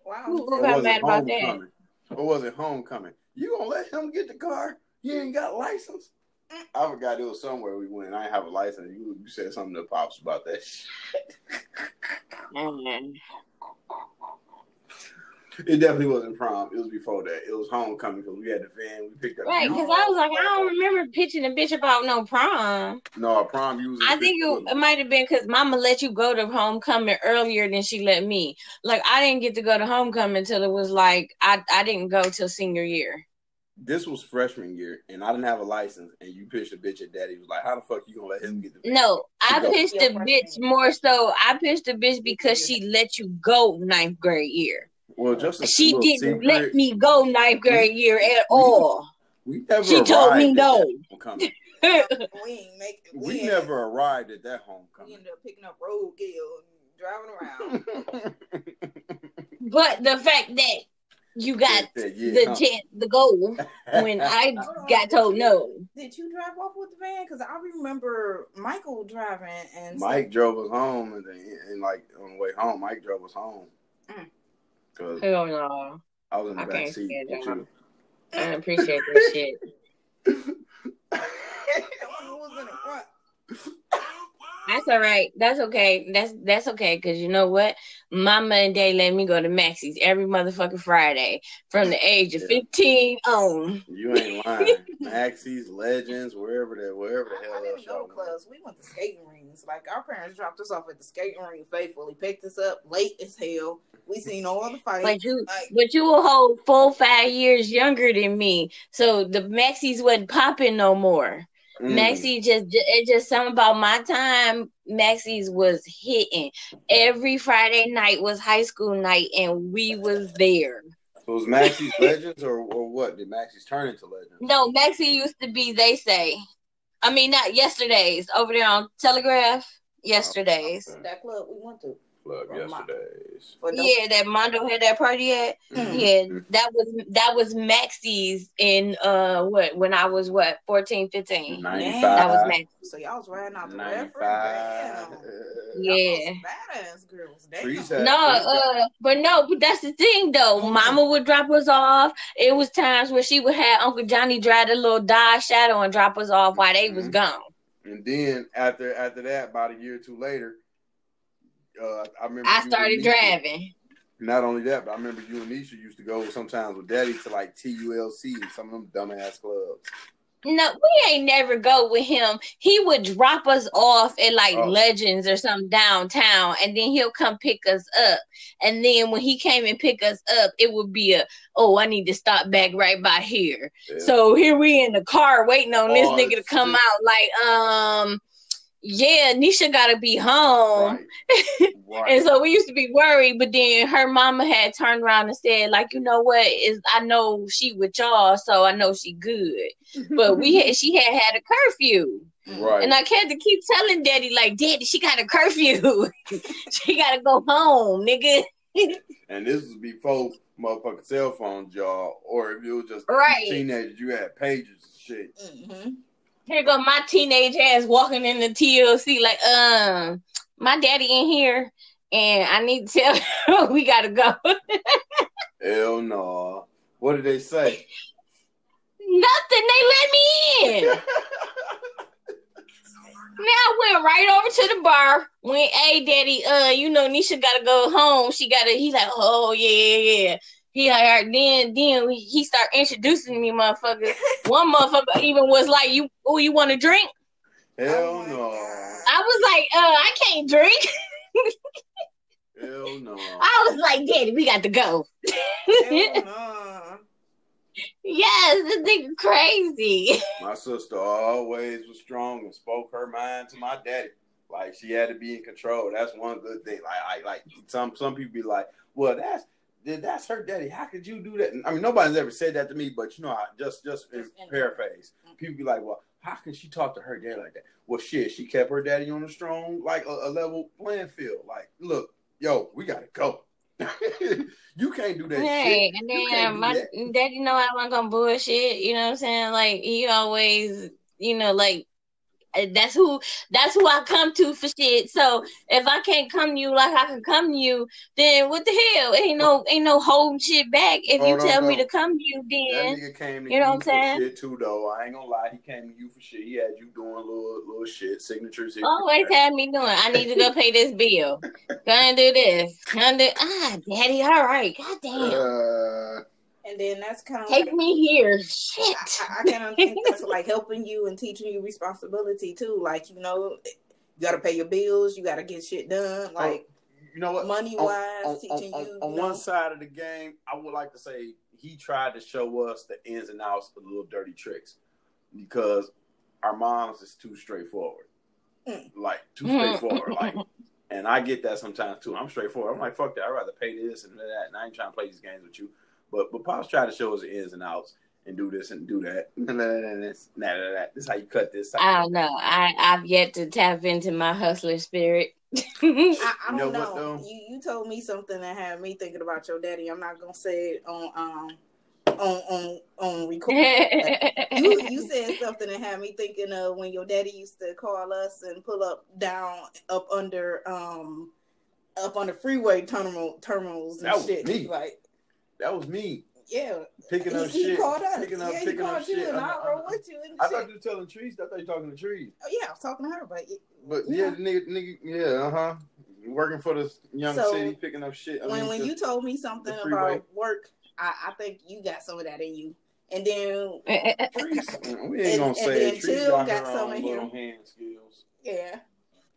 S3: Wow.
S7: Who- who got
S2: was
S7: mad
S2: it
S7: about that?
S2: homecoming? Or was it homecoming? You gonna let him get the car? You ain't got a license? I forgot it was somewhere we went. I didn't have a license. You, you said something to Pops about that [LAUGHS] shit. It definitely wasn't prom. It was before that. It was homecoming because we had the van. We picked up.
S7: Right, because I was like, I don't remember pitching a bitch about no prom.
S2: No, prom. You was.
S7: I think it, it might have been because Mama let you go to homecoming earlier than she let me. Like I didn't get to go to homecoming until it was like I I didn't go till senior year.
S2: This was freshman year, and I didn't have a license. And you pitched a bitch at daddy. He was like, "How the fuck you gonna let him get the?"
S7: No, I
S2: Go.
S7: pitched a bitch more so. I pitched a bitch because she let you go ninth grade year.
S2: Well, just
S7: She
S2: little
S7: didn't
S2: secret,
S7: let me go ninth grade year at all.
S2: We never.
S7: She told me
S2: arrived
S7: no. [LAUGHS]
S3: We make it.
S2: We
S3: ain't-
S2: never arrived at that
S3: We
S2: homecoming.
S3: ended up picking up roadkill and driving around. [LAUGHS]
S7: But the fact that you got
S2: That year,
S7: the
S2: huh?
S7: chance to go [LAUGHS] when I
S3: Hold on,
S7: got
S3: did
S7: told
S3: you-
S7: no.
S3: Did you drive off with the van? Because I remember Michael driving and
S2: Mike drove us home, and, then, and like on the way home, Mike drove us home.
S3: Mm.
S2: Cause
S7: Hell no.
S2: I was in the
S7: I
S2: back
S7: can't
S2: seat with you.
S7: I don't appreciate that shit. [LAUGHS] [LAUGHS]
S3: Who was in the front? [LAUGHS]
S7: That's all right. That's okay. That's that's okay. Cause you know what? Mama and Day let me go to Maxie's every motherfucking Friday from the age of
S2: Yeah.
S7: fifteen on.
S2: You ain't lying. Maxie's, Legends, wherever that, wherever the hell else
S3: didn't go to clubs. We went to skating rings. Like our parents dropped us off at the skating ring faithfully, picked us up late as hell. We seen all the fights.
S7: But you
S3: like,
S7: but you were whole four, five years younger than me. So the Maxie's wasn't popping no more.
S2: Mm.
S7: Maxie just it just something about my time. Maxie's was hitting. Every Friday night was high school night, and we was there.
S2: So was Maxie's [LAUGHS] Legends or, or what? Did Maxie's turn into Legends?
S7: No, Maxie used to be. They say, I mean, not yesterday's over there on Telegraph. Yesterdays.
S2: Okay.
S3: that club we went to.
S2: Club
S3: From
S2: yesterdays.
S3: For no-
S7: Yeah, that Mondo had that party at.
S2: Mhm.
S7: Yeah, that was that was Maxie's in uh what when I was what 14, 15.
S2: Ninety
S7: That was
S2: five.
S7: Maxie.
S3: So y'all was riding out the
S2: Ninety
S3: reference.
S2: five.
S7: Yeah.
S3: Y'all Badass girls. Damn.
S2: Trees
S7: No, uh, but no, but that's the thing though. Mama would drop us off. It was times where she would have Uncle Johnny drive the little Dodge Shadow and drop us off while they was
S2: Mhm.
S7: gone.
S2: And then after after that, about a year or two later, uh, I remember
S7: I started driving.
S2: Not only that, but I remember you and Nisha used to go sometimes with Daddy to like TULC and some of them dumbass clubs.
S7: No, we ain't never go with him. He would drop us off at like
S2: Oh.
S7: Legends or something downtown, and then he'll come pick us up. And then when he came and pick us up, it would be a, oh, I need to stop back right by here.
S2: Yeah.
S7: So here we in the car waiting on this
S2: Oh,
S7: nigga to come
S2: just-
S7: out. Like, um, yeah, Nisha gotta be home.
S2: right, right.
S7: And so we used to be worried, but then her mama had turned around and said, like, you know what? Is I know she with y'all, so I know she good. But we had she had had a curfew.
S2: right.
S7: And I had to keep telling daddy, like, Daddy, she got a curfew. [LAUGHS] she gotta go home, nigga.
S2: And this was before motherfucking cell phones, y'all. Or if it was just
S7: Right.
S2: teenagers, you had pages and shit.
S3: Mm-hmm.
S7: Here go my teenage ass walking in the TLC, like, um, my daddy in here, and I need to tell [LAUGHS] her we gotta go.
S2: Hell no. What did they say? [LAUGHS]
S7: Nothing, they let me in. [LAUGHS] Now I went right over to the bar. Went, hey, daddy, uh, you know Nisha gotta go home. She gotta. He like, oh yeah, yeah, yeah. He like, all right, then, then he start introducing me, motherfucker. [LAUGHS] One motherfucker even was like, you, oh, you want to drink?
S2: Hell
S3: Oh
S2: no.
S3: God.
S7: I was like, uh, I can't drink.
S2: Hell no. [LAUGHS]
S7: I was like, daddy, we got to go.
S3: Hell [LAUGHS] no.
S7: yes, this nigga crazy.
S2: My sister always was strong and spoke her mind to my daddy. Like she had to be in control. That's one good thing. Like, I like some some people be like, "Well, that's that's her daddy. How could you do that?" I mean, nobody's ever said that to me, but you know, I just just in paraphrase, people be like, "Well, how can she talk to her daddy like that?" Well, shit, she kept her daddy on a strong, like a, a level playing field. Like, look, yo, we gotta go. [LAUGHS] you can't do that
S7: Hey,
S2: shit.
S7: and then
S2: can't
S7: my
S2: that.
S7: daddy know I wasn't gonna bullshit. You know what I'm saying? Like he always, you know, like that's who that's who I come to for shit. So if I can't come to you like I can come to you, then what the hell? Ain't no ain't no holding shit back. If you tell me to come to you, then That
S2: nigga came to
S7: You
S2: you,
S7: know what I'm saying?
S2: shit too, though. I ain't gonna lie, he came to you for shit. He had you doing little little shit, signatures.
S7: always had me doing. I need to go pay this bill. Gonna do this. Gonna do ah, daddy. All right. God damn.
S2: Uh,
S3: And then that's kind of
S7: Take
S3: like,
S7: me here. Shit.
S3: I, I kind of think that's [LAUGHS] like helping you and teaching you responsibility too. Like you know, you got to pay your bills. You got to get shit done. Like
S2: you know what?
S3: money wise,
S2: on,
S3: teaching
S2: on-
S3: you.
S2: on
S3: you know,
S2: one side of the game, I would like to say he tried to show us the ins and outs of the little dirty tricks because our moms is too straightforward,
S3: Mm.
S2: like too
S7: Mm.
S2: straightforward, like. [LAUGHS] And I get that sometimes too. I'm straightforward. I'm like, fuck that. I'd rather pay this and that. And I ain't trying to play these games with you. But but Pops tried to show us the ins and outs and do this and do that. [LAUGHS] And this, nah, nah, nah. this is how you cut this.
S7: I don't know. I I've yet to tap into my hustler spirit. [LAUGHS]
S3: I, I don't
S2: know
S3: know.
S2: what.
S3: You you told me something that had me thinking about your daddy. I'm not gonna say it on um on on on record. [LAUGHS] you you said something that had me thinking of when your daddy used to call us and pull up down up under um up on the freeway terminal terminals and
S2: That was
S3: shit.
S2: me.
S3: Like
S2: That was me
S3: yeah,
S2: picking up
S3: he, he
S2: shit.
S3: called us.
S2: Picking up,
S3: yeah, he
S2: picking up
S3: called you
S2: shit.
S3: and
S2: I-
S3: I
S2: I-
S3: rode with you and
S2: I
S3: shit.
S2: thought you were telling trees. I thought you were talking to trees.
S3: Oh, yeah, I was talking to her, but it-
S2: But yeah,
S3: Yeah.
S2: the nigga, nigga, yeah, uh huh. Working for the young
S3: So,
S2: city, picking up shit. I
S3: when
S2: mean,
S3: when
S2: the-
S3: you told me something about work, I, I think you got some of that in you. And then
S2: trees, mm, we ain't
S3: And-
S2: gonna
S3: and
S2: say
S3: then
S2: it. Trees
S3: Chill
S2: got,
S3: got some in
S2: little
S3: him.
S2: hand skills.
S3: yeah,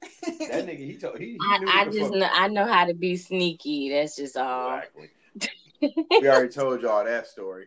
S2: That nigga, he told he, he
S7: I,
S2: knew
S7: I
S2: what
S7: just know I know how to be sneaky. That's just all.
S2: Exactly. We already [LAUGHS] told y'all that story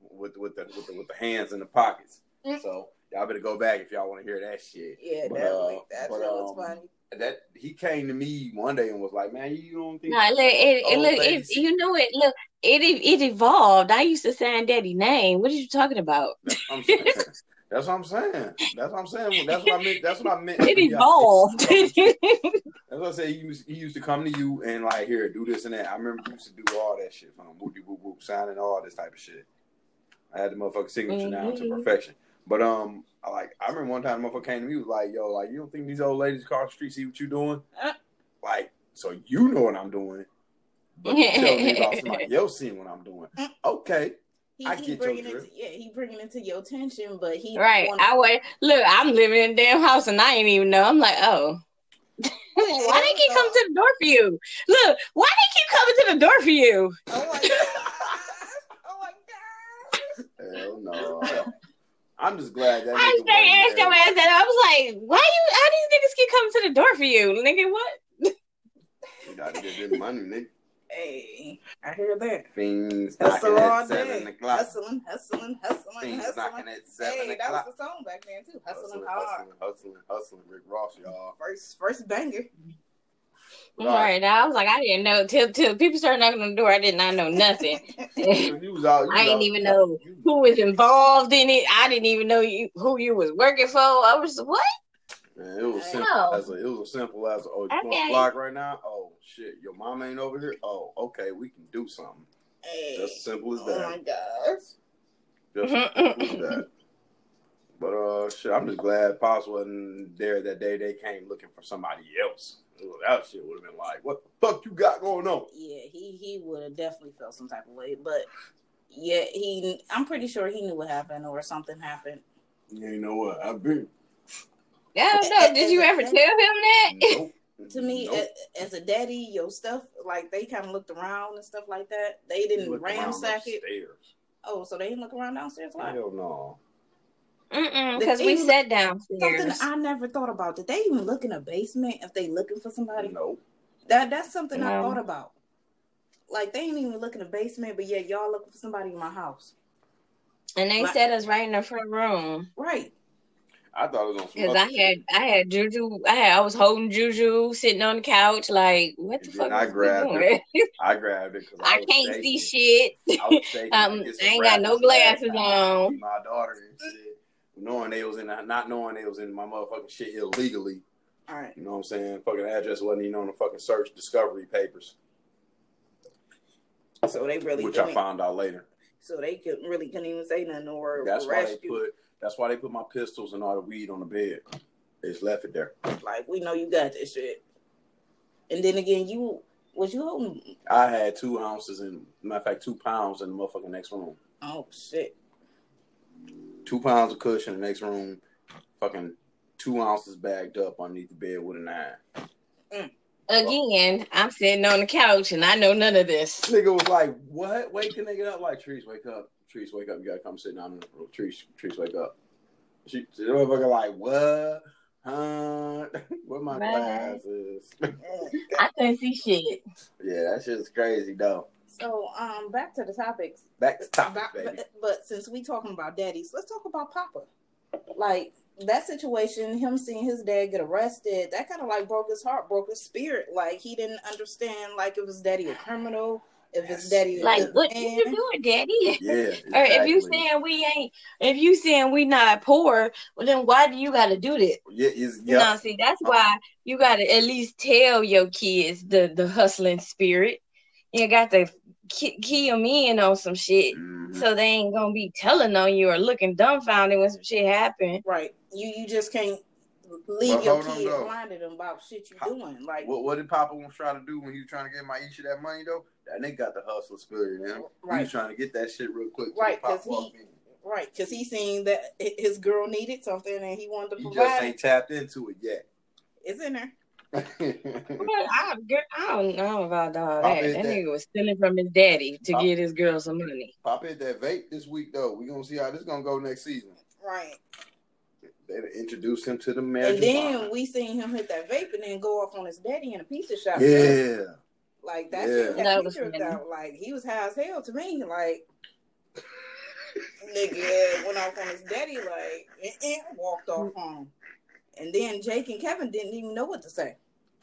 S2: with with the with the, with the hands in the pockets. So y'all better go back if y'all want to hear that shit.
S3: yeah,
S2: But,
S3: definitely.
S2: uh,
S3: that
S2: but,
S3: shit was
S2: um,
S3: funny.
S2: That he came to me one day and was like, "Man, you don't think?"
S7: No, look, it, it look, it, you know it. Look, it it evolved. I used to sign daddy name. What are you talking about?
S2: I'm saying. [LAUGHS] That's what I'm saying. That's what I'm saying. That's what I meant. That's what I meant.
S7: It evolved.
S2: As [LAUGHS] I say, he used, he used to come to you and like, here, do this and that. I remember he used to do all that shit, um, whoopie whoop whoop, signing all this type of shit. I had the motherfucking signature down to perfection. But um, I like I remember one time the motherfucker came to me was like, yo, like you don't think these old ladies across the street see what you're doing?
S3: Uh.
S2: Like, so you know what I'm doing. But you [LAUGHS] tell me about somebody else seeing what I'm doing.
S3: Mm.
S2: Okay.
S3: He,
S2: I
S3: he bringing it, to, yeah, he bringing it to your attention, but he
S7: Right.
S3: wanna-
S7: I would look. I'm living in a damn house and I ain't even know. I'm like, oh. why they keep coming to the door for you? Look, why they keep coming to the door for you?
S3: Oh my god! oh my god!
S2: Hell no. I'm just glad that
S7: I
S2: nigga wasn't
S7: asked your ass that. I was like, why you? How these niggas keep coming to the door for you, nigga? What?
S2: You gotta get this money, nigga.
S3: Hey, I hear that.
S2: Fiends
S3: Hustle
S2: knocking
S3: all
S2: at seven
S3: day.
S2: o'clock.
S3: Hustling, hustling, hustling,
S2: Fiends
S3: hustling.
S2: knocking at seven
S3: Hey, that was the song back then too. Hustling
S2: Hustling,
S3: hard.
S2: hustling, hustling, hustling. Rick Ross, y'all.
S3: First, first banger.
S2: Right.
S7: Right. I was like, I didn't know till till people started knocking on the door. I did not know nothing. [LAUGHS]
S2: You was out. You [LAUGHS]
S7: I didn't even know
S2: you-
S7: who was involved in it. I didn't even know you who you was working for. I was what?
S2: Man, it was simple
S7: know.
S2: as a, it was as simple as oh you
S7: Okay.
S2: block right now? Oh shit, your mom ain't over here. Oh okay, we can do something.
S3: Hey.
S2: Just as simple as that.
S3: oh
S2: that.
S3: my gosh.
S2: Just as [LAUGHS] simple as that. But uh, shit, I'm just glad Pops wasn't there that day. They came looking for somebody else. Ooh, That shit would have been like, what the fuck you got going on?
S3: Yeah, he he would have definitely felt some type of way, but yeah, he. I'm pretty sure he knew what happened or something happened.
S2: You know what? I've been.
S7: I don't know. Did you ever tell him that?
S2: Nope.
S3: To me, [LAUGHS]
S2: Nope.
S3: a- as a daddy, your stuff like they kind of looked around and stuff like that. They didn't
S2: looked around
S3: ransack it.
S2: upstairs.
S3: Oh, so they didn't look around downstairs? Why?
S2: Hell no.
S7: Mm because we
S3: sat
S7: sat
S3: Something. I never thought about. Did they even look in a basement if they looking for somebody?
S2: Nope.
S3: That that's something I thought about. Like they ain't even look in the basement, but yeah, y'all looking for somebody in my house.
S7: And they
S3: Like-
S7: set us right in the front room.
S3: Right.
S2: I thought it was on some
S7: Because I had. I had Juju I had I was holding Juju sitting on the couch like what the
S2: And
S7: fuck
S2: I grabbed
S7: doing? [LAUGHS]
S2: I grabbed it because I,
S7: I can't
S2: shaking.
S7: see shit.
S2: I. [LAUGHS]
S7: Um,
S2: to get some
S7: I ain't got no glasses
S2: time.
S7: on.
S2: My daughter and shit, knowing they was in, not knowing they was in my motherfucking shit illegally.
S3: All right.
S2: You know what I'm saying? Fucking address wasn't even on the fucking search discovery papers,
S3: So they really
S2: which I found out later.
S3: So they couldn't really couldn't even say nothing or
S2: That's why they
S3: you.
S2: put. That's why they put my pistols and all the weed on the bed. They just left it there.
S3: Like we know you got this shit. And then again, you was you holding?
S2: I had two ounces and matter of fact, two pounds in the motherfucking next room.
S3: Oh shit!
S2: Two pounds of cushion in the next room. Fucking two ounces bagged up underneath the bed with a nine. Mm.
S7: Again, I'm sitting on the couch and I know none of this.
S2: Nigga was like, "What? Wake the nigga up!" Like, trees, wake up. Trees, wake up. You gotta come sit down in the room. Trees, trees, wake up. She, the motherfucker like, what? Huh? [LAUGHS] Where my
S7: Man.
S2: glasses? [LAUGHS]
S7: I couldn't see shit.
S2: yeah, that shit's crazy though.
S3: So um, back to the topics.
S2: Back to topic,
S3: About-
S2: baby.
S3: but, but since we talking about daddies, let's talk about Papa. Like that situation, him seeing his dad get arrested, that kind of like broke his heart, broke his spirit. Like he didn't understand like if his daddy a criminal, if his daddy
S7: Like,
S3: good
S7: what
S3: man.
S7: you doing, daddy? [LAUGHS]
S2: Yeah.
S7: Or if you
S2: exactly.
S7: saying we ain't, if you saying we not poor, well then why do you got to do that?
S2: yeah, is
S7: You
S2: yeah.
S7: know, see, that's why you got to at least tell your kids the the hustling spirit. You got to key, key them in on some shit,
S2: Mhm.
S7: so they ain't gonna be telling on you or looking dumbfounded when some shit happen.
S3: Right. You you just can't leave
S2: But
S3: your
S2: hold on,
S3: kid
S2: though.
S3: blinded about shit you
S2: How-
S3: doing. Like
S2: What, what did Papa was trying to do when he was trying to get Maisha that money though? That nigga got the hustle spirit in him. He was trying to get that shit real quick.
S3: Right,
S2: Papa
S3: 'cause he- right, because he seen that his girl needed something and he wanted to
S2: He just ain't tapped into it yet.
S3: It's in there. [LAUGHS]
S7: But I, girl, I don't know about all
S2: Papa
S7: That that- nigga was stealing from his daddy to
S2: Papa-
S7: get his girl some money.
S2: Pop hit that vape this week though. We gonna see how this gonna go next season.
S3: Right.
S2: They introduced him to the
S3: And
S2: marijuana.
S3: then we seen him hit that vape and then go off on his daddy in a pizza shop.
S2: yeah.
S3: Like that
S2: Yeah.
S3: shit
S7: That
S3: had
S7: was
S3: me tripped
S7: funny.
S3: out. Like he was high as hell to me. Like [LAUGHS] nigga went off on his daddy like eh, eh, walked off home. And then Jake and Kevin didn't even know what to say. [LAUGHS]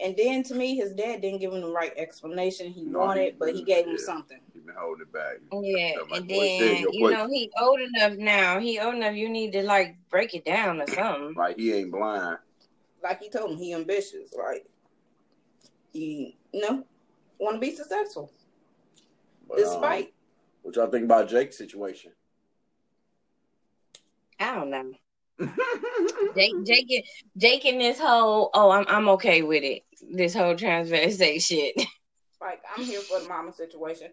S3: And then to me, his dad didn't give him the right explanation he
S2: No,
S3: wanted,
S2: he-
S3: but he gave him
S2: yeah.
S3: something.
S2: He been holding it back.
S7: Yeah,
S2: Tell
S7: and
S2: boy,
S7: then you know he old enough now. He old enough. You need to like break it down or something.
S2: Like he ain't blind.
S3: like he told him, he ambitious. Like he, you know, want to be successful
S2: But, um,
S3: despite.
S2: what y'all think about Jake's situation?
S7: I don't know. Jake, Jake, Jake, and this whole oh, I'm I'm okay with it. This whole transvestite shit.
S3: Like I'm here for the mama situation.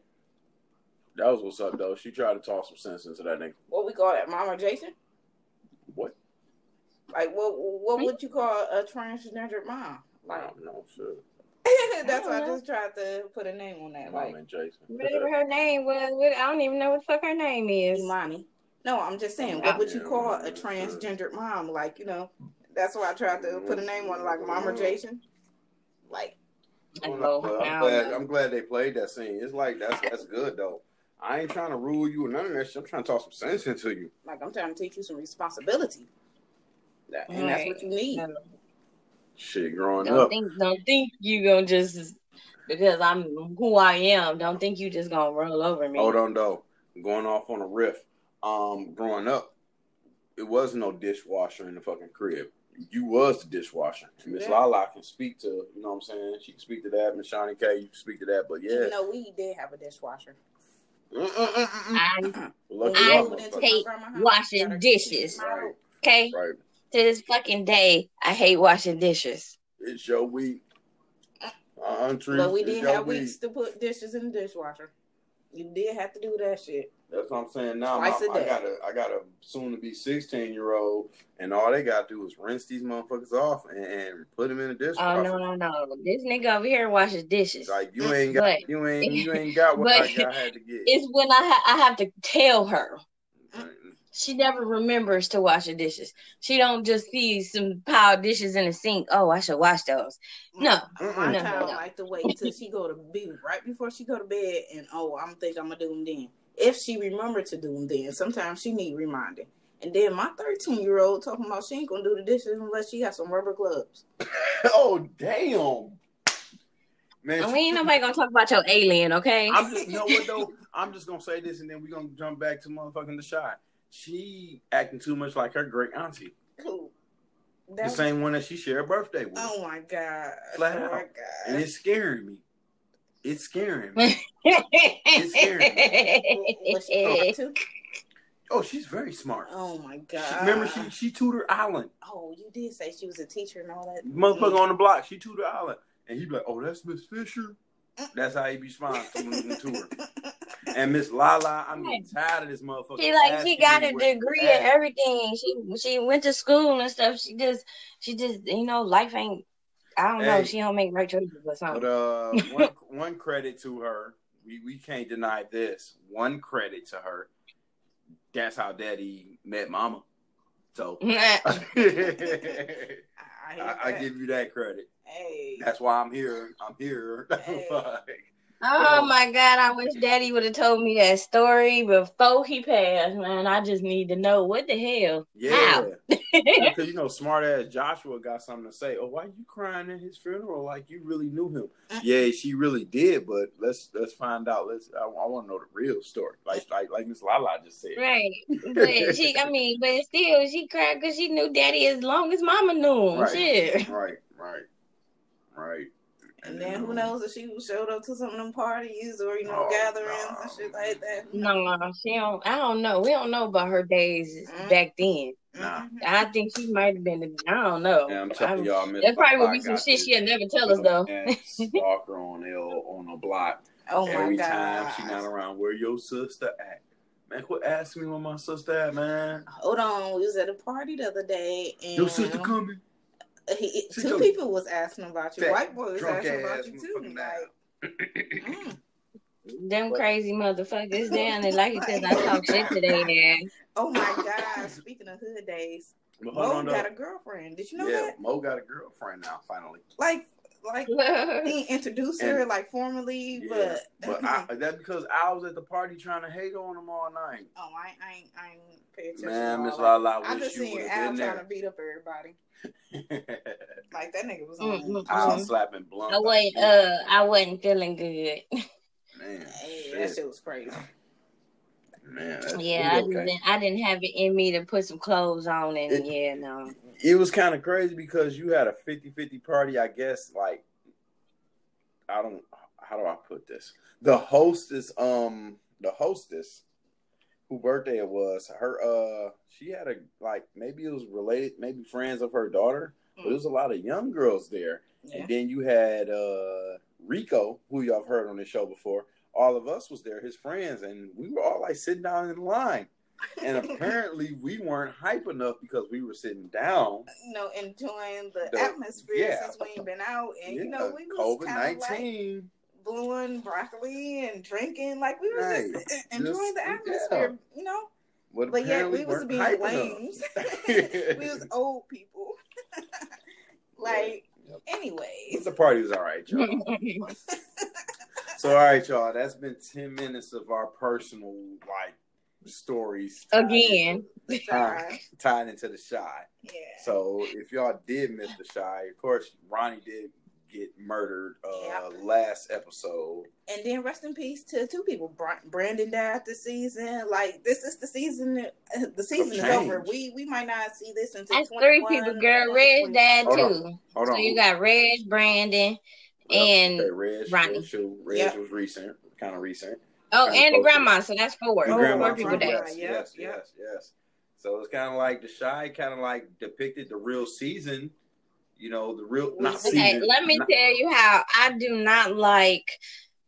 S2: That was what's up though. She tried to talk some sense into that nigga.
S3: What we call that, mama Jason?
S2: What?
S3: Like what? What would you call a transgender mom?
S2: I
S3: Like
S2: don't know. Shit. [LAUGHS]
S3: that's why I
S7: I
S3: just tried to put a name on that.
S2: Mom
S3: Like
S2: and Jason.
S7: Whatever her name was, I don't even know what the fuck her name is.
S3: Imani. No, I'm just saying, what would you call a
S2: yeah,
S3: transgendered mom? Like, you know, that's why I tried to put a name on it, like Mama mm-hmm. Jason. Like,
S7: I
S2: Well,
S7: know,
S2: I'm, glad. I'm glad they played that scene. It's like that's that's good though. I ain't trying to rule you or none of that shit. I'm trying to talk some sense into you.
S3: like I'm trying to teach you some responsibility. That, and that's what you need.
S2: Shit, growing
S7: Don't
S2: up.
S7: think don't think you gonna just because I'm who I am. Don't think you just gonna roll over me.
S2: Hold on though. Going off on a riff. Um, growing up, it was no dishwasher in the fucking crib. You was the dishwasher. Miss
S3: Yeah.
S2: Lala can speak to, you know what I'm saying? She can speak to that. Miss Shani K, you can speak to that. But yeah.
S3: Even though we did have a dishwasher.
S7: I I
S2: y'all,
S3: moved into
S2: motherfucker.
S3: my
S7: hate washing dishes.
S2: Right,
S7: okay
S2: right.
S7: to this fucking day. I hate washing dishes.
S2: It's your week. Uh, Tree,
S3: But we did have
S2: week.
S3: weeks to put dishes in the dishwasher. You did have to do that shit.
S2: That's what I'm saying. Now
S3: Twice
S2: my-
S3: a
S2: I
S3: day.
S2: got a I got a soon to be 16 year old, and all they got to do is rinse these motherfuckers off and, and put them in the dishwasher.
S7: Oh no no no! This nigga over here washes dishes.
S2: Like you ain't got
S7: But-
S2: you ain't you ain't [LAUGHS] got what I, got, I had to get.
S7: It's when I ha- I have to tell her.
S2: Right.
S7: She never remembers to wash the dishes. She don't just see some piled dishes in the sink. Oh, I should wash those. No,
S3: My
S7: No,
S3: child
S7: no.
S3: like to wait till she go to bed, right before she go to bed, and oh, I'm think I'm gonna do them then. If she remember to do them then, sometimes she need reminding. And then my 13 year old talking about she ain't gonna do the dishes unless she has some rubber gloves. [LAUGHS]
S2: oh damn, man!
S7: we ain't nobody gonna talk about your alien, okay?
S2: I'm just you know what though. I'm just gonna say this, and then we are gonna jump back to motherfucking the shot. She acting too much like her great auntie,
S3: Who?
S2: the same one that she shared a birthday with,
S3: Oh my god!
S2: Flat
S3: oh
S2: out.
S3: my
S2: and
S3: god!
S2: It's scaring me. It's scaring [LAUGHS] me.
S3: Was she smart too?
S2: Oh, she's very smart.
S3: Oh my
S2: She,
S3: god!
S2: remember, she she tutored Alan,
S3: Oh, you did say she was a teacher and all that.
S2: motherfucker on the block. She tutored Alan, and he'd be like, "Oh, that's Miss Fisher." That's how he be responding to her. And Miss Lala, I'm getting tired of this motherfucker.
S7: She like she got a degree and everything. She she went to school and stuff. She just she just you know life ain't. I don't know. She don't make right choices or
S2: But uh, [LAUGHS] one one credit to her. We we can't deny this. One credit to her. That's how Daddy met Mama. So [LAUGHS] I,
S3: I, I,
S2: give you that credit.
S3: Hey.
S2: That's why I'm here. I'm here. [LAUGHS]
S3: Hey.
S7: Oh my God! I wish Daddy would have told me that story before he passed. Man, I just need to know what the hell.
S2: yeah, because [LAUGHS] you know, smart ass Joshua got something to say. Oh, why are you crying at his funeral like you really knew him? Yeah, she really did. But let's let's find out. Let's. I, I want to know the real story. Like like like Miss Lala just said.
S7: Right, [LAUGHS] but she, I mean, but still, she cried because she knew Daddy as long as Mama knew him.
S2: Right.
S7: Shit.
S2: Right, right, right.
S3: And then who knows if she showed up to some of them parties or you know
S2: Oh,
S3: gatherings
S2: no.
S3: and shit like that.
S7: No, she don't. I don't know. We don't know about her days
S3: Mhm.
S7: back then.
S2: Nah.
S7: I think she might have been. I don't know.
S2: Yeah, I'm telling
S7: I'm-
S2: y'all, Miss
S7: There probably would
S2: Lala
S7: be some shit she'll never tell us though.
S2: little ass Stalker on L on the block.
S3: Oh my
S2: Every
S3: god!
S2: time she not around, where your sister at? Man, quit asking me where my sister at, man.
S3: Hold on, we was at a party the other day and
S2: Your sister coming?
S3: he,
S2: She
S3: two
S2: told-
S3: people was asking about you.
S2: That
S3: White boy was asking about you too. Like, mm.
S7: Them crazy motherfuckers down there, like you said, I talk shit today, their ass.
S3: Oh my [LAUGHS] god! Speaking of hood days,
S2: But
S3: Mo got
S2: though.
S3: a girlfriend. Did you know
S2: Yeah,
S3: that?
S2: Mo got a girlfriend now, finally.
S3: Like, like [LAUGHS] he introduced her like formally,
S2: Yeah,
S3: but [LAUGHS]
S2: but I, that because I was at the party trying to hate on him all night.
S3: oh, I, I ain't, I ain't pay attention.
S2: Man, Miss
S3: all that.
S2: Lala,
S3: I
S2: wish
S3: just
S2: you
S3: seen
S2: would
S3: Al trying to beat up everybody. Like that nigga was on.
S7: Mm-mm.
S2: Al
S7: Mhm.
S2: slapping blunt.
S7: I wasn't. Uh, I wasn't feeling good.
S2: Man,
S3: Hey,
S2: shit.
S3: that shit was crazy.
S2: Man,
S7: Yeah, I
S2: okay.
S7: didn't. I didn't have it in me to put some clothes on, and
S2: It-
S7: yeah, no.
S2: it was kind of crazy because you had a 50-50 party i guess like i don't how do i put this the hostess um the hostess who birthday it was her uh she had a like maybe it was related maybe friends of her daughter but there was a lot of young girls there
S3: Yeah.
S2: and then you had uh rico who y'all have heard on this show before all of us was there his friends and we were all like sitting down in line and [LAUGHS] apparently we weren't hype enough because we were sitting down
S3: you know, enjoying the,
S2: The-
S3: atmosphere
S2: yeah.
S3: since we ain't been out, and you know, we was
S2: COVID
S3: of like
S2: nineteen.
S3: blowing broccoli and drinking, like we was
S2: Right.
S3: just en- enjoying the
S2: Just-
S3: atmosphere, you know.
S2: But,
S3: But yet we was being lames. [LAUGHS] [LAUGHS] we was old people. like,
S2: Yep.
S3: anyways.
S2: the party was all right, y'all. So all right, y'all. That's been ten minutes of our personal like stories tied
S7: Again.
S3: The
S2: into-
S3: Chi. [LAUGHS]
S2: tied into the Chi.
S3: Yeah.
S2: So if y'all did miss the Chi, of course Ronnie did get murdered uh
S3: Yep.
S2: last episode.
S3: And then rest in peace to two people. Brandon died this season. Like this is the season. uh, The season is over. We we might not see this until
S7: That's three people, girl. Reg died
S2: Hold on.
S7: too.
S2: Hold
S7: So
S2: on.
S7: you got Reg, Brandon,
S2: Yep,
S7: and
S2: okay, Reg,
S7: Ronnie.
S2: Reg, too. Reg
S3: Yep.
S2: was recent, kind of recent.
S7: oh,
S2: Kinda
S7: and the
S2: close to-
S7: grandma. So that's four.
S2: The
S3: Oh,
S2: grandma
S7: four people
S2: too,
S3: grandma.
S2: Yes,
S3: Yep,
S2: yes, yes, yes. So it's kind of like the Chi, kind of like depicted the real season. You know, the real not
S3: Okay,
S2: season.
S7: Let me
S2: not-
S7: tell you how I do not like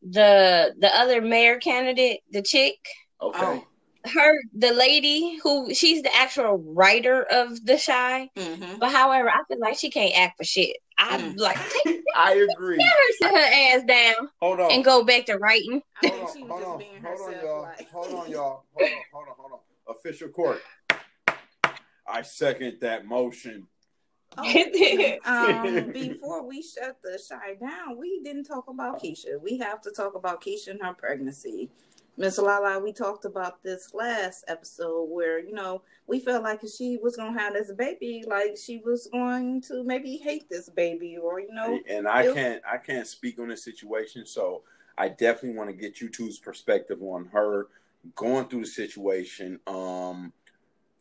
S7: the the other mayor candidate, the chick.
S2: Okay.
S3: Oh.
S7: Her, the lady who she's the actual writer of the Chi.
S3: Mm-hmm.
S7: But however, I feel like she can't act for shit. I
S3: Mm.
S7: like [LAUGHS] take
S2: I agree.
S7: her sit her ass down
S2: Hold on.
S7: and go back to writing.
S2: Hold on, hold on, hold on, y'all.
S3: like-
S2: Hold on, y'all. Hold on, hold on, hold on. Official court. I second that motion.
S3: Oh, [LAUGHS] um, [LAUGHS] before we shut the Chi down, we didn't talk about Keisha. We have to talk about Keisha and her pregnancy. Miss Lala, we talked about this last episode where, you know, we felt like if she was going to have this baby, like she was going to maybe hate this baby or, you know,
S2: and I can't I can't speak on this situation, so I definitely want to get you two's perspective on her going through the situation, um,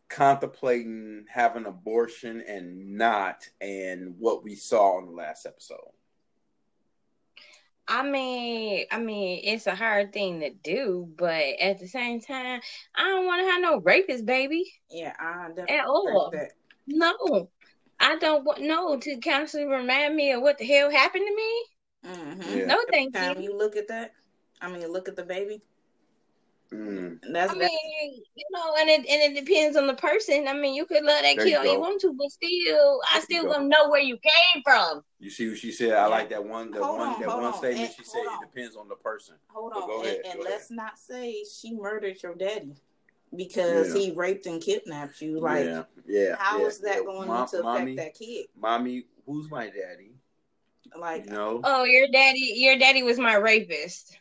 S2: contemplating having abortion and not, and what we saw in the last episode.
S7: I mean, I mean, it's a hard thing to do, but at the same time, I don't want to have no rapist baby
S3: yeah, I definitely
S7: at all.
S3: agree with that.
S7: No, I don't want no to constantly remind me of what the hell happened to me.
S3: Mm-hmm.
S2: Yeah.
S7: No, thank
S3: Time
S7: you.
S3: you look at that, I mean, look at the baby.
S2: Mm.
S3: And that's,
S7: I
S3: that's
S7: mean, you know, and it and it depends on the person. I mean, you could love that kid
S2: you
S7: all you
S2: go.
S7: want to, but still, I
S2: There you
S7: still
S2: go.
S7: gonna know where you came from.
S2: You see what she said? I like that one. That
S3: Hold
S2: one.
S3: on,
S2: that one
S3: on.
S2: statement
S3: And-
S2: she said.
S3: on.
S2: It depends on the person.
S3: Hold
S2: But
S3: on,
S2: go
S3: and,
S2: ahead,
S3: and let's not say she murdered your daddy because
S2: Yeah.
S3: he raped and kidnapped you. Like,
S2: yeah, yeah.
S3: how
S2: yeah,
S3: is that
S2: yeah.
S3: going
S2: Mom-
S3: to affect
S2: mommy,
S3: that kid?
S2: Mommy, who's my daddy?
S3: Like,
S2: You know.
S7: Oh, your daddy, your daddy was my rapist,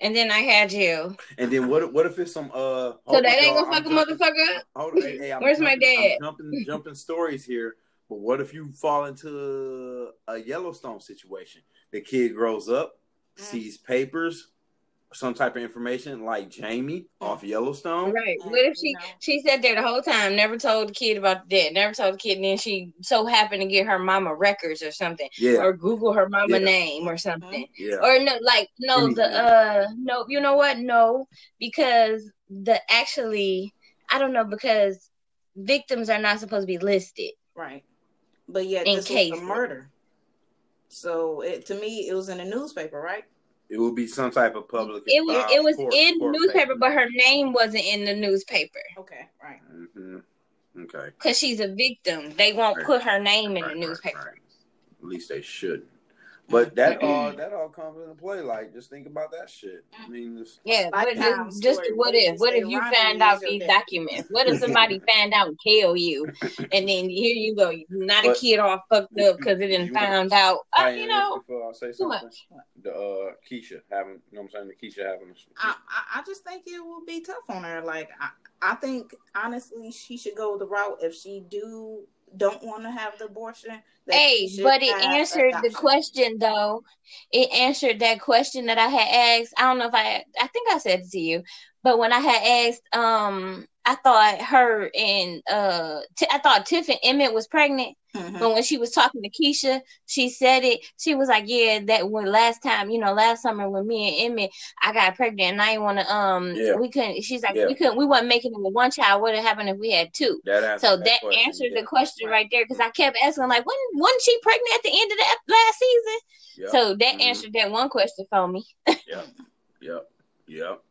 S7: and then I had you.
S2: And then what? What if it's some? Uh.
S7: So that ain't gonna fuck a
S2: jumping-
S7: motherfucker.
S2: Hold on, hey, hey, I'm
S7: Where's my dad?
S2: I'm jumping, jumping stories here. But what if you fall into a Yellowstone situation? The kid grows up,
S3: Mm.
S2: sees papers, some type of information like Jamie off Yellowstone.
S7: Right. What if she
S3: you
S7: she sat there the whole time, never told the kid about the dead, never told the kid, and then she so happened to get her mama records or something,
S2: Yeah,
S7: or Google her mama
S2: Yeah.
S7: name or something,
S2: yeah.
S7: or no, like no, the uh, no, you know what? No, because the actually, I don't know because victims are not supposed to be listed.
S3: right? But yet,
S7: In
S3: this
S7: case.
S3: was a murder. So it to me, it was in the newspaper, right?
S2: It would be some type of public.
S7: It was it was
S2: court-
S7: in
S2: court
S7: newspaper,
S2: paper.
S7: but her name wasn't in the newspaper
S3: Okay, right.
S2: Mhm. Okay.
S7: because she's a victim. They won't
S2: Right.
S7: put her name in
S2: Right,
S7: the
S2: right,
S7: newspaper.
S2: right. At least they shouldn't. But [CLEARS THROAT] that all that all comes into play. Like, just think about that shit. I mean, it's,
S7: Yeah, but just, just what
S3: What if
S7: if?
S3: you
S7: What if you find out these
S3: daddy?
S7: documents? What if somebody [LAUGHS] find out and kill you, and then here you go, not a
S2: But-
S7: kid all fucked up because it didn't
S2: You-
S7: found out. Uh,
S2: Diane,
S7: you know,
S2: before I say
S7: too
S2: something,
S7: much.
S2: the uh, Keisha having, you know what I'm saying? The Keisha having.
S3: I, I I just think it will be tough on her. Like I, I think honestly, she should go the route if she do don't want to have the abortion.
S7: Hey, but it answered the question though. It answered that question that I had asked. I don't know if I I think I said it to you, but when I had asked, um, I thought her and uh, T- I thought Tiff and Emmett was pregnant.
S3: Mhm.
S7: But when she was talking to Keisha, she said it. She was like, "Yeah, that when last time, you know, last summer when me and Emmett, I got pregnant, and I didn't want to. Um,
S2: Yeah.
S7: we couldn't. She's like,
S2: Yeah.
S7: we couldn't. We wasn't making it with one child. What would happen if we had two?
S2: That
S7: So that
S2: question,
S7: answered
S2: yeah.
S7: the question right there because I kept asking, like, when wasn't she pregnant at the end of the last season?
S2: Yep.
S7: So that
S2: Mhm.
S7: answered that one question for me. [LAUGHS]
S2: Yep. Yep. Yep.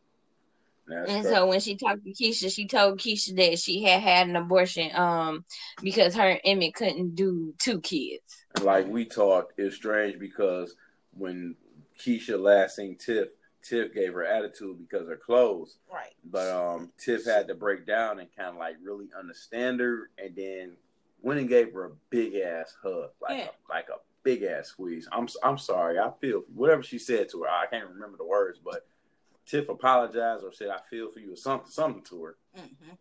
S2: That's
S7: And
S2: correct.
S7: so when she talked to Keisha, she told Keisha that she had had an abortion, um, because her and Emmett couldn't do two kids.
S2: Like we talked, it's strange because when Keisha last seen Tiff, Tiff gave her attitude because her clothes.
S3: Right.
S2: But um Tiff had to break down and kind of like really understand her and then went and gave her a big ass hug. Like
S3: Yeah.
S2: a like a big ass squeeze. I'm I'm sorry. I feel whatever she said to her. I can't remember the words, but Tiff apologized or said I feel for you or something something to her.
S3: hmm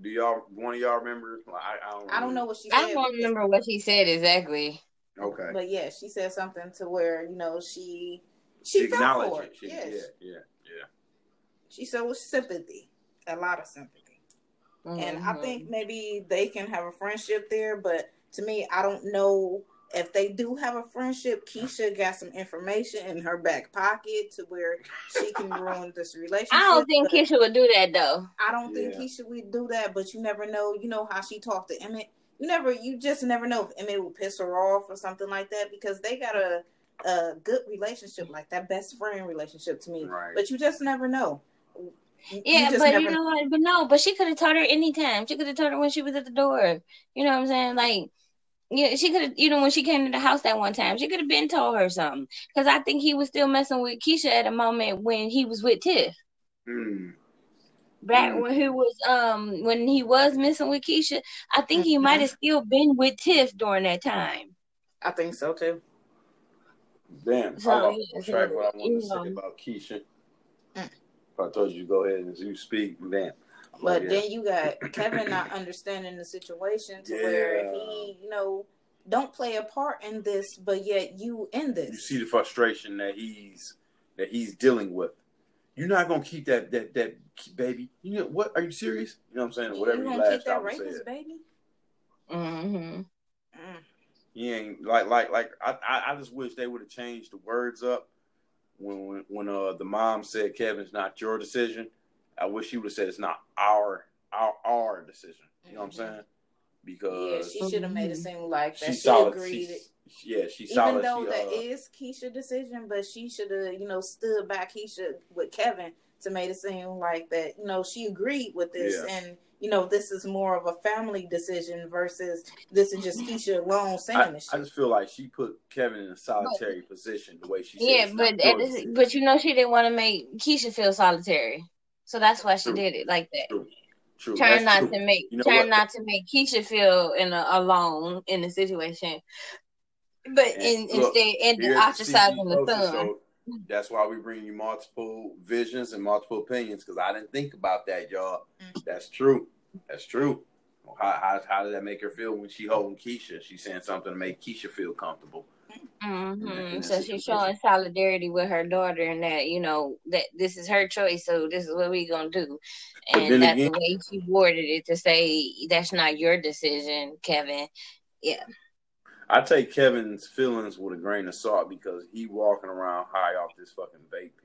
S2: Do y'all one of y'all remember? Like, I, I don't
S3: I don't know what she said.
S7: I don't remember what she said exactly.
S2: Okay.
S3: But yeah, she said something to where you know she she, felt
S2: acknowledged
S3: for it.
S2: it. She,
S3: yes.
S2: Yeah, yeah, yeah.
S3: She said with sympathy, a lot of sympathy. And I
S7: Mhm.
S3: think maybe they can have a friendship there, but to me, I don't know if they do have a friendship. Keisha got some information in her back pocket to where she can ruin this relationship.
S7: I don't think
S3: but
S7: Keisha would do that though.
S3: I don't think Keisha would do that, but you never know. You know how she talked to Emmett. You never, you just never know if Emmett will piss her off or something like that because they got a a good relationship, like that best friend relationship to me.
S2: Right.
S3: But you just never know. You-
S7: Yeah,
S3: just
S7: but
S3: never
S7: you know what? But no, but she could have told her anytime. She could have told her when she was at the door. You know what I'm saying? Like, yeah, she could have. You know, when she came to the house that one time, she could have been told her something. Because I think he was still messing with Keisha at a moment when he was with Tiff.
S2: Hmm.
S7: Back
S2: Mm.
S7: when he was um when he was messing with Keisha, I think he might have still been with Tiff during that time.
S3: I think so too.
S2: Damn,
S7: So,
S2: I lost
S7: yeah,
S2: track
S7: so,
S2: what I wanted
S7: you
S2: to say about Keisha.
S3: Mm.
S2: If I told you to go ahead and you speak, damn.
S3: But
S2: yeah.
S3: then you got [CLEARS THROAT] Kevin not understanding the situation to where he, you know, don't play a part in this, but yet you in this.
S2: you see the frustration that he's that he's dealing with. You're not gonna keep that that that baby. You know what? Are you serious? You know what I'm saying?
S3: you
S2: Whatever he
S3: gonna keep that rapist
S2: said.
S3: baby?
S7: hmm
S3: Mm.
S2: He ain't like like like I I, I just wish they would have changed the words up when when, when uh the mom said Kevin's not your decision. I wish she would have said it's not our our our decision. You know what I'm
S3: Mhm.
S2: saying?
S3: Yeah,
S2: Because
S3: she should have made it seem like that
S2: she's
S3: she
S2: solid.
S3: agreed.
S2: She, yeah, she's
S3: Even
S2: solid.
S3: though
S2: she,
S3: that
S2: uh,
S3: is Keisha's decision, but she should have, you know, stood by Keisha with Kevin to make it seem like that, you know, she agreed with this
S2: Yeah.
S3: and you know, this is more of a family decision versus this is just Keisha alone saying
S2: I,
S3: this
S2: I just feel like she put Kevin in a solitary position the way she said.
S7: Yeah, but at this, but you know she didn't want to make Keisha feel solitary, so that's why she
S2: True.
S7: did it like that.
S2: True. True.
S7: Trying
S2: That's
S7: not
S2: true.
S7: to make
S2: You know
S7: trying
S2: what?
S7: not to make Keisha feel in a, alone in the situation, but
S2: And
S7: in,
S2: look,
S7: instead end
S2: Here
S7: up
S2: at the
S7: ostracizing the son.
S2: Show, that's why we bring you multiple visions and multiple opinions because I didn't think about that, y'all.
S3: Mm.
S2: That's true. That's true. How, how, how did that make her feel when she holding Keisha? She's saying something to make Keisha feel comfortable. In
S7: hmm So she's showing solidarity with her daughter, and that you know that this is her choice, so this is what we gonna do, and that's
S2: again,
S7: the way she worded it to say that's not your decision, Kevin. Yeah,
S2: I take Kevin's feelings with a grain of salt because he walking around high off this fucking vape pen.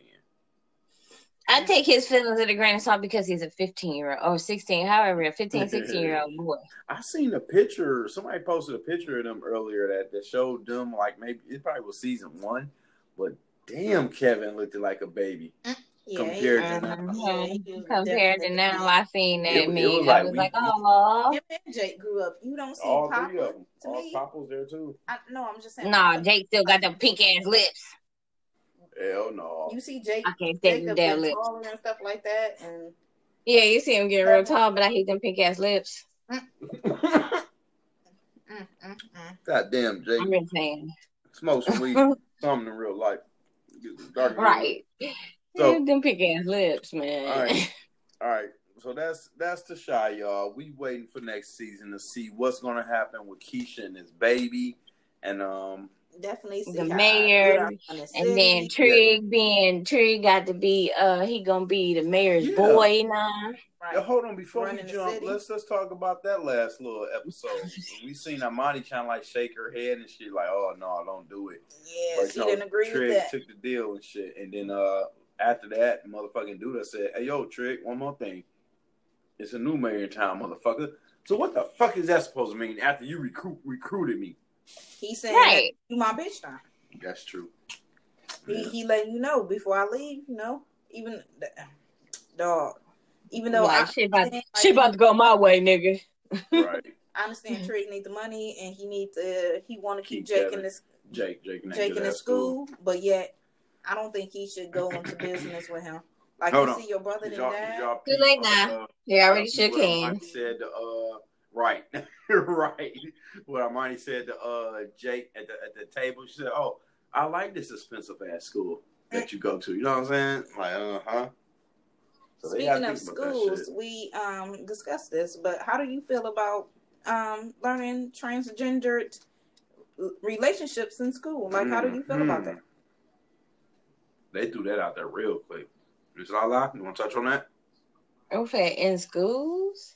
S7: I take his feelings with a grain of salt because he's a 15 year old or 16, however, a 15, 16 year old boy.
S2: I seen a picture. Somebody posted a picture of them earlier that, that showed them like maybe it probably was season one, but damn, Kevin looked like a baby mm,
S3: Yeah,
S2: compared to
S3: he,
S2: now.
S3: Yeah,
S7: Compared to now, I seen that
S2: It, it
S7: meme.
S2: was
S7: I was
S2: we,
S7: like,
S2: we
S7: oh,
S3: him and Jake grew up. You don't see
S2: all
S3: Papa.
S2: three of them.
S3: To
S2: All
S3: me,
S2: Papa was there too.
S3: I, no, I'm just saying.
S7: nah, Jake still got them
S3: like
S7: pink ass lips.
S2: Hell no.
S3: you see Jake,
S7: I can't stand them
S3: Jacob
S7: damn lips.
S3: and stuff like that, and
S7: Yeah, you see him getting real tall, but I hate them pink ass lips.
S3: Mm, [LAUGHS] mm, mm.
S2: God damn, Jake.
S7: I'm just saying.
S2: Smoke some weed. [LAUGHS] Something in real life. Get some dark in real life.
S7: right.
S2: So,
S7: them pink ass lips, man.
S2: all right. [LAUGHS] All right. so that's that's the Chi, y'all. We waiting for next season to see what's gonna happen with Keisha and his baby, and um,
S3: Definitely see
S7: the
S3: how
S7: mayor,
S3: I'm
S7: and then
S3: sit.
S7: Trig being Trig got to be uh he gonna be the mayor's
S2: Yeah.
S7: boy now.
S2: Yeah,
S3: Right.
S2: hold on, before
S3: Running
S2: we jump, let's let's talk about that last little episode. we seen Imani trying to like shake her head and she like, oh no, I don't do it.
S3: Yeah,
S2: But,
S3: she
S2: know,
S3: didn't agree
S2: Trig
S3: with that.
S2: took the deal and shit, and then uh after that, motherfucking dude, I said, hey yo, Trig, one more thing. It's a new mayor in town, motherfucker. So what the fuck is that supposed to mean after you recruit recruited me?
S3: He said,
S7: Right.
S3: you my bitch now.
S2: That's true.
S3: He
S2: Yeah.
S3: he letting you know before I leave. You know, even dog. Even though
S7: Like
S3: I
S7: shit about
S3: like,
S7: shit about to go my way, nigga.
S2: right. [LAUGHS]
S3: I understand Trig need the money and he need to he want to keep,
S2: Keep
S3: Jake
S2: Kevin.
S3: in this
S2: Jake, Jake,
S3: Jake in
S2: that
S3: his school, but yet I don't think he should go into business with him. Like
S2: Hold
S3: you
S2: on.
S3: see your brother
S2: Did
S3: and
S2: y'all, did
S3: dad.
S2: y'all
S7: Too
S2: peep,
S7: late now.
S2: uh,
S7: They already shook
S2: what Armani
S7: hands.
S2: said uh right [LAUGHS] [LAUGHS] right what Armani said to uh Jake at the at the table. She said, "Oh, I like this expensive ass school that you go to." You know what I'm saying? Like, uh huh. So
S3: Speaking of
S2: think about that
S3: schools, we um discussed this, but how do you feel about um learning transgendered relationships in school? Like, how do you feel about that?
S2: Mhm. They threw that out there real quick. Is Lala, you want to touch on that?
S7: Okay, in schools?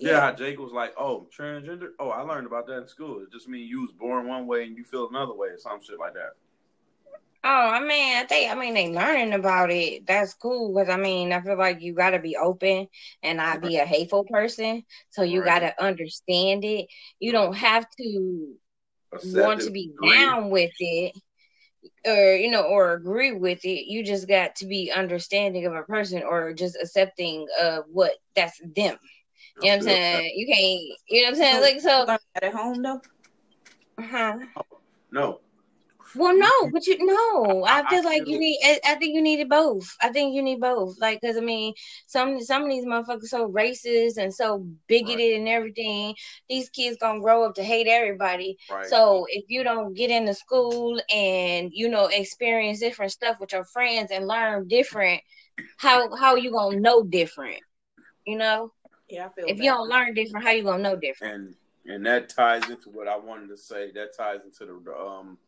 S2: Yeah. how Jake was like, "Oh, transgender. Oh, I learned about that in school. It just means you was born one way and you feel another way, or some shit like that."
S7: Oh, I mean, I think, I mean, they learning about it. That's cool because I mean, I feel like you got to be open and not be a hateful person. So you
S2: Right.
S7: got to understand it. You don't have to
S2: Accept
S7: want
S2: it,
S7: to be down with it or you know or agree with it you just got to be understanding of a person or just accepting of what that's them you know what i'm
S2: feel that.
S7: saying you can't you know what i'm saying
S3: So,
S7: like so
S3: learn that at home though.
S7: uh-huh.
S2: No,
S7: well no but you no i
S2: I-
S7: feel
S2: I
S7: like
S2: feel-
S7: you need I, I think you needed both i think you need both like because i mean some some of these motherfuckers so racist and so bigoted and everything these kids gonna grow up to hate everybody
S2: right.
S7: So if you don't get into school and you know experience different stuff with your friends and learn different, how how you gonna know different? You know,
S3: Yeah, I feel
S7: if
S3: that.
S7: you don't learn different, how you gonna know different?
S2: and and that ties into what I wanted to say. That ties into the um.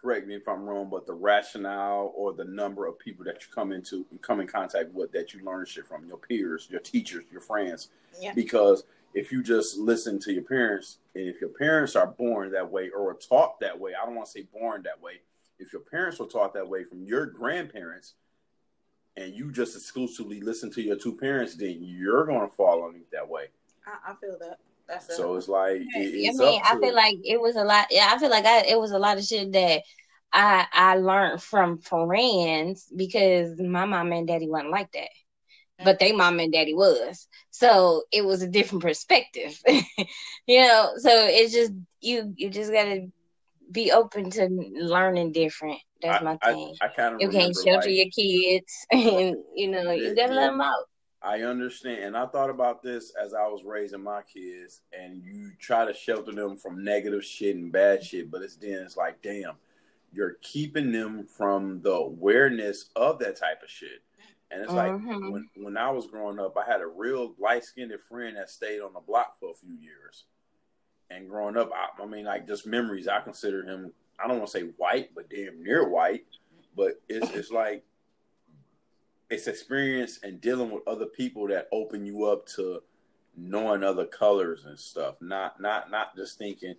S2: Correct me if I'm wrong, but the rationale or the number of people that you come into and come in contact with that you learn shit from your peers, your teachers, your friends.
S3: Yeah.
S2: Because if you just listen to your parents, and if your parents are born that way or taught that way, I don't want to say born that way. If your parents were taught that way from your grandparents, and you just exclusively listen to your two parents, then you're going to fall underneath that way.
S3: I, I feel that. That's it.
S2: So it's like it,
S7: I mean, I feel like it was a lot. Yeah, I feel like I, it was a lot of shit that I I learned from friends because my mom and daddy wasn't like that. But they mom and daddy was. So it was a different perspective. [LAUGHS] you know, so it's just you you just gotta be open to learning different. That's
S2: I,
S7: my
S2: I,
S7: thing.
S2: I kind of
S7: you can't shelter
S2: like,
S7: your kids [LAUGHS] and you know,
S2: Yeah,
S7: you gotta
S2: yeah.
S7: let them out.
S2: I understand, and I thought about this as I was raising my kids, and you try to shelter them from negative shit and bad shit, but it's then it's like, damn, you're keeping them from the awareness of that type of shit. And it's like
S7: Mhm.
S2: when when I was growing up, I had a real light skinned friend that stayed on the block for a few years. And growing up, I, I mean, like just memories. I consider him. I don't want to say white, but damn near white. But it's it's like it's experience and dealing with other people that open you up to knowing other colors and stuff. Not not not just thinking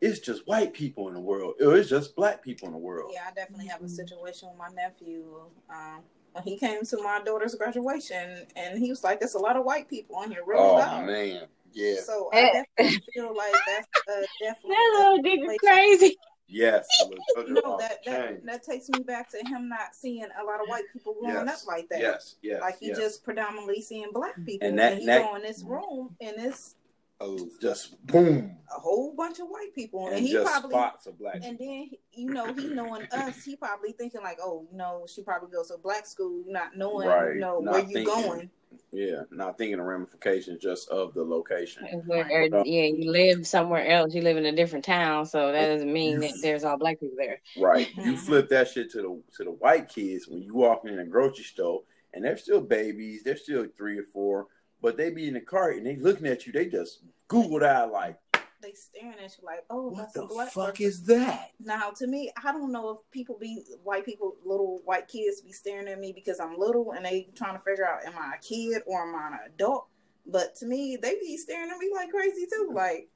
S2: it's just white people in the world. Or it's just black people in the world.
S3: Yeah, I definitely have a situation with my nephew. Um, when he came to my daughter's graduation, and he was like, "There's a lot of white people on here, really
S2: oh
S3: loud."
S2: man, yeah,
S3: So I definitely feel like that's uh, [LAUGHS] definitely
S7: That
S3: a
S7: little nigga crazy.
S2: yes. a little culture
S3: No, that, that that takes me back to him not seeing a lot of white people growing
S2: Yes,
S3: up like that.
S2: Yes, yes,
S3: Like he
S2: yes.
S3: just predominantly seeing black people,
S2: And
S3: and,
S2: that-
S3: he
S2: that-
S3: go in this room and it's
S2: oh, just boom,
S3: a whole bunch of white people, and,
S2: and
S3: he
S2: just
S3: probably
S2: spots of black.
S3: and then you know he knowing us, he probably thinking like, oh, you know, she probably goes to black school, not knowing,
S2: Right,
S3: you know,
S2: not
S3: where you
S2: thinking.
S3: going.
S2: Yeah, not thinking of ramifications just of the location.
S7: Where, or, yeah, you live somewhere else. You live in a different town, so that doesn't mean that there's all black people there.
S2: Right. You [LAUGHS] flip that shit to the to the white kids when you walk in a grocery store and they're still babies, they're still three or four, but they be in the cart and they looking at you. They just Googled out like,
S3: They staring at you like, oh,
S2: what
S3: that's
S2: the
S3: black
S2: fuck
S3: person.
S2: is that?
S3: Now, to me, I don't know if people be white people, little white kids be staring at me because I'm little and they trying to figure out am I a kid or am I an adult. But to me, they be staring at me like crazy too. Like,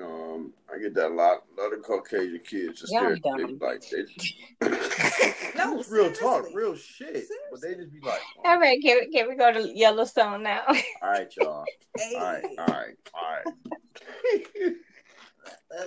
S2: um, I get that a lot. A lot of Caucasian kids just
S7: Y'all
S2: stare at they, like they just [LAUGHS] [LAUGHS]
S3: No,
S2: real talk, real shit. But they just be like,
S7: All right, can we, can we go to Yellowstone now?
S2: all right, y'all.
S3: hey,
S2: All right, all right, [LAUGHS] all right.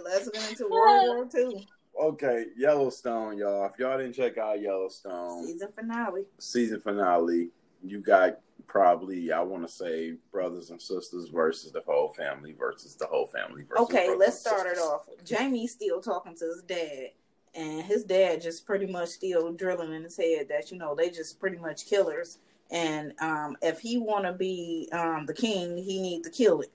S3: let's get into World War Two
S2: okay, Yellowstone, y'all. If y'all didn't check out Yellowstone
S3: season finale.
S2: season finale, you got probably I want to say brothers and sisters versus the whole family versus the whole family. Versus
S3: Okay, let's start it off. Jamie's still talking to his dad, and his dad just pretty much still drilling in his head that you know they just pretty much killers, and um, if he want to be um, the king, he need to kill it.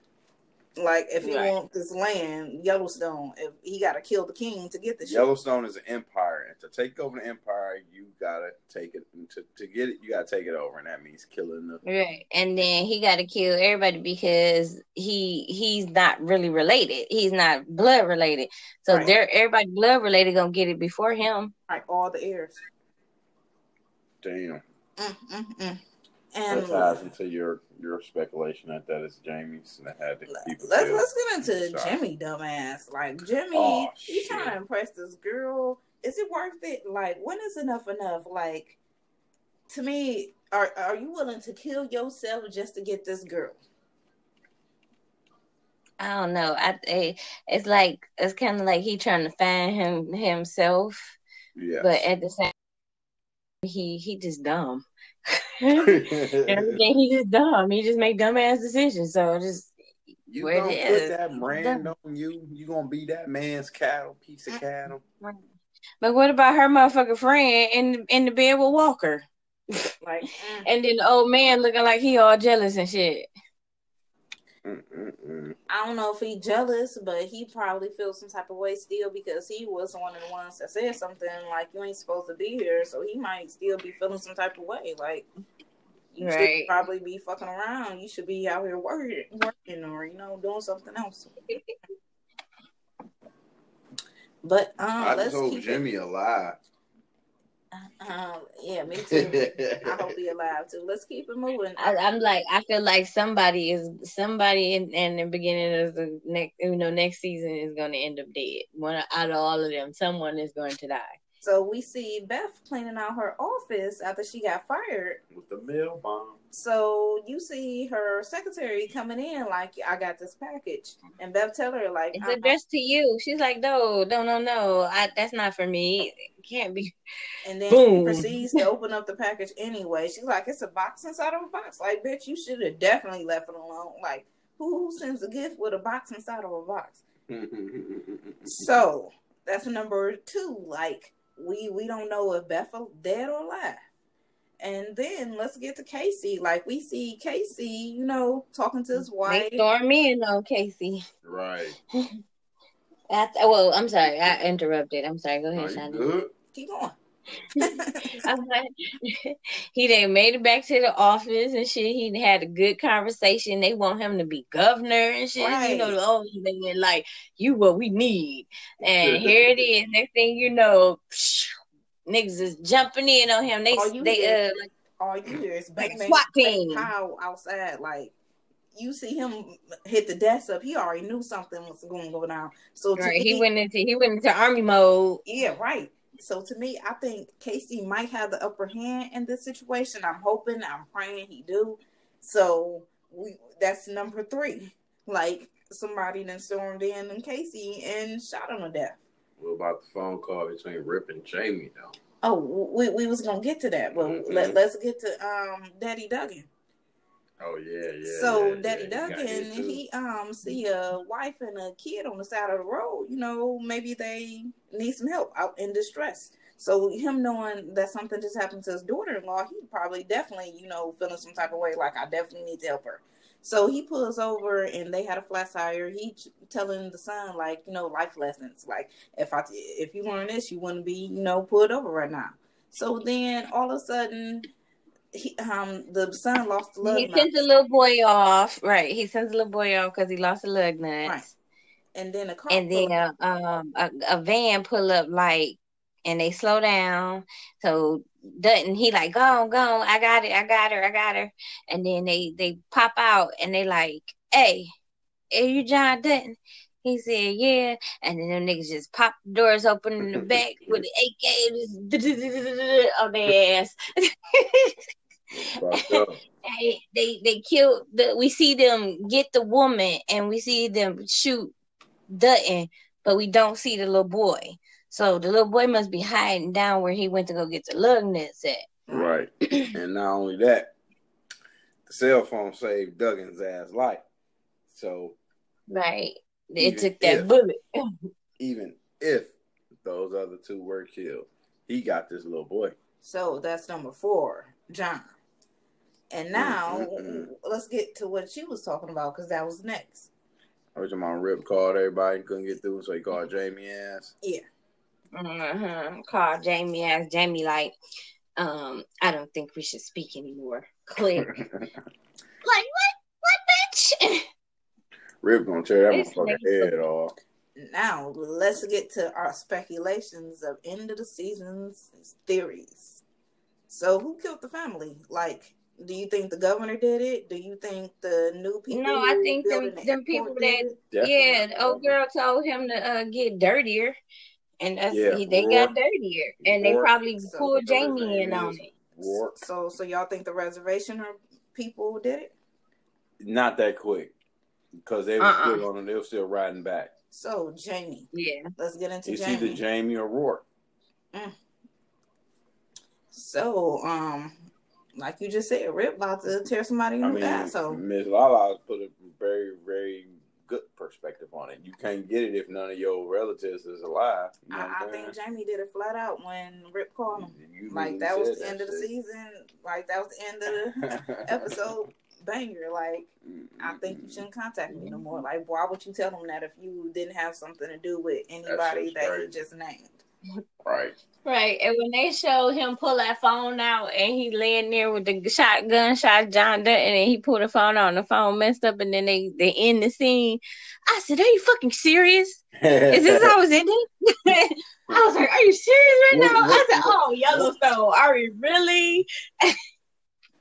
S3: Like if he
S7: Right.
S3: want this land, Yellowstone, if he got to kill the king to get the shit.
S2: Yellowstone is an empire, and to take over the empire, you gotta take it. and To to get it, you gotta take it over, and that means killing the.
S7: Right, and then he got to kill everybody because he he's not really related. He's not blood related, so
S3: Right.
S7: they're everybody blood related gonna get it before him.
S3: Like all the heirs.
S2: Damn,
S3: Mm, mm, mm.
S2: That
S3: And
S2: ties into your your speculation that that is Jamie's that had to people.
S3: let's let's get into
S2: Sorry.
S3: Jimmy, dumbass. Like Jimmy,
S2: Oh,
S3: he's trying to impress this girl. Is it worth it? Like, when is enough enough? Like, to me, are are you willing to kill yourself just to get this girl?
S7: I don't know. I, I it's like it's kind of like he trying to find him himself,
S2: Yes.
S7: but at the same, he he just dumb. Everything he just dumb. He just make dumbass decisions. So just
S2: you
S7: where
S2: gonna
S7: it
S2: put
S7: is.
S2: that brand on you? You gonna be that man's cattle, piece of cattle?
S7: But what about her motherfucking friend in in the bed with Walker?
S3: Like, [LAUGHS]
S7: And then the old man looking like he all jealous and shit.
S2: Mm-mm-mm.
S3: I don't know if he jealous, but he probably feels some type of way still because he was one of the ones that said something like you ain't supposed to be here. So he might still be feeling some type of way. Like, you should probably be fucking around. You should be out here working, working or you know doing something else. [LAUGHS] But um,
S2: I
S3: let's
S2: just hope
S3: keep
S2: Jimmy a
S3: It, um, yeah, me too. I hope he alive too. Let's keep it moving.
S7: I, I'm like, I feel like somebody is somebody in, in the beginning of the next, you know, next season is going to end up dead. One out of all of them, someone is going to die.
S3: So we see Beth cleaning out her office after she got fired.
S2: With the mail bomb.
S3: So you see her secretary coming in like, I got this package, mm-hmm. and Beth tell her like,
S7: It's addressed to you. She's like, no, no, no, no. I, that's not for me. It can't be.
S3: and then
S7: Boom.
S3: she proceeds to open up the package anyway. She's like, it's a box inside of a box. Like, bitch, you should have definitely left it alone. Like, who, who sends a gift with a box inside of a box? [LAUGHS] So that's number two. Like we we don't know if Bethel dead or alive. And then let's get to Kayce. Like we see Kayce, you know, talking to his
S7: They
S3: wife.
S7: storm me in on Kayce.
S2: right. [LAUGHS]
S7: I, well, I'm sorry. I interrupted. I'm sorry. Go ahead,
S2: you
S7: Shani.
S3: Keep going.
S7: I'm like, [LAUGHS] he done made it back to the office and shit. He had a good conversation. They want him to be governor and shit. You know,
S3: Right.
S7: the old they were like, you what we need. And [LAUGHS] here it is. Next thing you know, niggas is jumping in on him. They they
S3: hear-
S7: uh like
S3: All you hear is
S7: Like
S3: bang
S7: a
S3: bang,
S7: SWAT team.
S3: outside. Like you see him hit the desk up. He already knew something was going to go down. So
S7: right, he went into he went into army mode.
S3: Yeah, right. So to me, I think Kayce might have the upper hand in this situation. I'm hoping, I'm praying he do. So we that's number three. Like somebody then stormed in and Kayce and shot him to death.
S2: What about the phone call between Rip and Jamie though?
S3: Oh, we, we was gonna get to that, but
S2: Mhm.
S3: let, let's get to um Daddy Dutton.
S2: Oh yeah, yeah.
S3: so
S2: yeah,
S3: Daddy
S2: yeah, he Dutton,
S3: he um see a wife and a kid on the side of the road. You know, maybe they need some help out in distress. So him knowing that something just happened to his daughter-in-law, he probably definitely you know feeling some type of way. Like I definitely need to help her. So he pulls over and they had a flat tire. He telling the son like you know life lessons. Like if I if you learn this, you wouldn't be you know pulled over right now. So then all of a sudden he um the son lost the lug
S7: He sent the little boy off. Right. He sends the little boy off because he lost the lug nuts.
S3: Right. and then the car
S7: And then um a, a van pull up like and they slow down. So Dutton, he like, go on, go on, I got it, I got her, I got her. And then they they pop out and they like, hey, are you John Dutton? He said, yeah. And then them niggas just pop the doors open in the [LAUGHS] back with the AK just [LAUGHS] on their ass. [LAUGHS]
S2: Fucked up. [LAUGHS]
S7: they they they killed the we see them get the woman and we see them shoot Dutton, but we don't see the little boy. So the little boy must be hiding down where he went to go get the lug nuts at.
S2: Right. [CLEARS THROAT] and not only that, the cell phone saved Dutton's ass life. So
S7: Right. It took that
S2: if-
S7: bullet. [CLEARS THROAT]
S2: even if those other two were killed, he got this little boy.
S3: So that's number four, John. And now
S2: Mm-mm-mm.
S3: let's get to what she was talking about because that was next.
S2: I was on Rip called everybody and couldn't get through, so he called Jamie ass.
S3: Yeah.
S7: Mm-hmm. Called Jamie asked Jamie like, um, I don't think we should speak anymore. [LAUGHS] Click. [LAUGHS] like what? What bitch? [LAUGHS]
S2: Rip gonna tear that
S7: This
S2: motherfucker
S7: nigga-
S2: head off.
S3: Now let's get to our speculations of end of the season's theories. So who killed the family? Like, do you think the governor did it? Do you think the new people?
S7: No, I think them them people that
S3: did it?
S7: Yeah, the
S2: the
S7: old girl told him to uh, get dirtier, and that's
S2: Yeah,
S7: he, they
S2: Roarke.
S7: got dirtier, and they probably
S3: So,
S7: pulled Jamie in on it.
S2: Roarke.
S3: So, so y'all think the reservation people did it?
S2: Not that quick. Because they were
S7: Uh-uh.
S2: still on them, they were still riding back.
S3: So Jamie,
S7: Yeah,
S3: let's get into
S2: It's
S3: Jamie.
S2: either Jamie or Roarke.
S3: So, um, like you just said, Rip about to tear somebody in
S2: I
S3: the
S2: mean,
S3: asshole.
S2: Miss Lala put a very, very good perspective on it. You can't get it if none of your relatives is alive. You know
S3: I, I think Jamie did it flat out when Rip called him.
S2: You
S3: Like that was the end of the season. Like that was the end of [LAUGHS] the episode banger. Like I think you shouldn't contact me no more. Like why would you tell him that if you didn't have something to do with anybody that he just named?
S2: Right.
S7: Right. And when they showed him pull that phone out, and he laying there with the shotgun, shot John Dutton, and he pulled the phone out, and the phone messed up, and then they they end the scene. I said, "Are you fucking serious? Is this how it's ending?" [LAUGHS] I was like, "Are you serious right
S2: What-
S7: now?" I said, "Oh, Yellowstone, are we really?"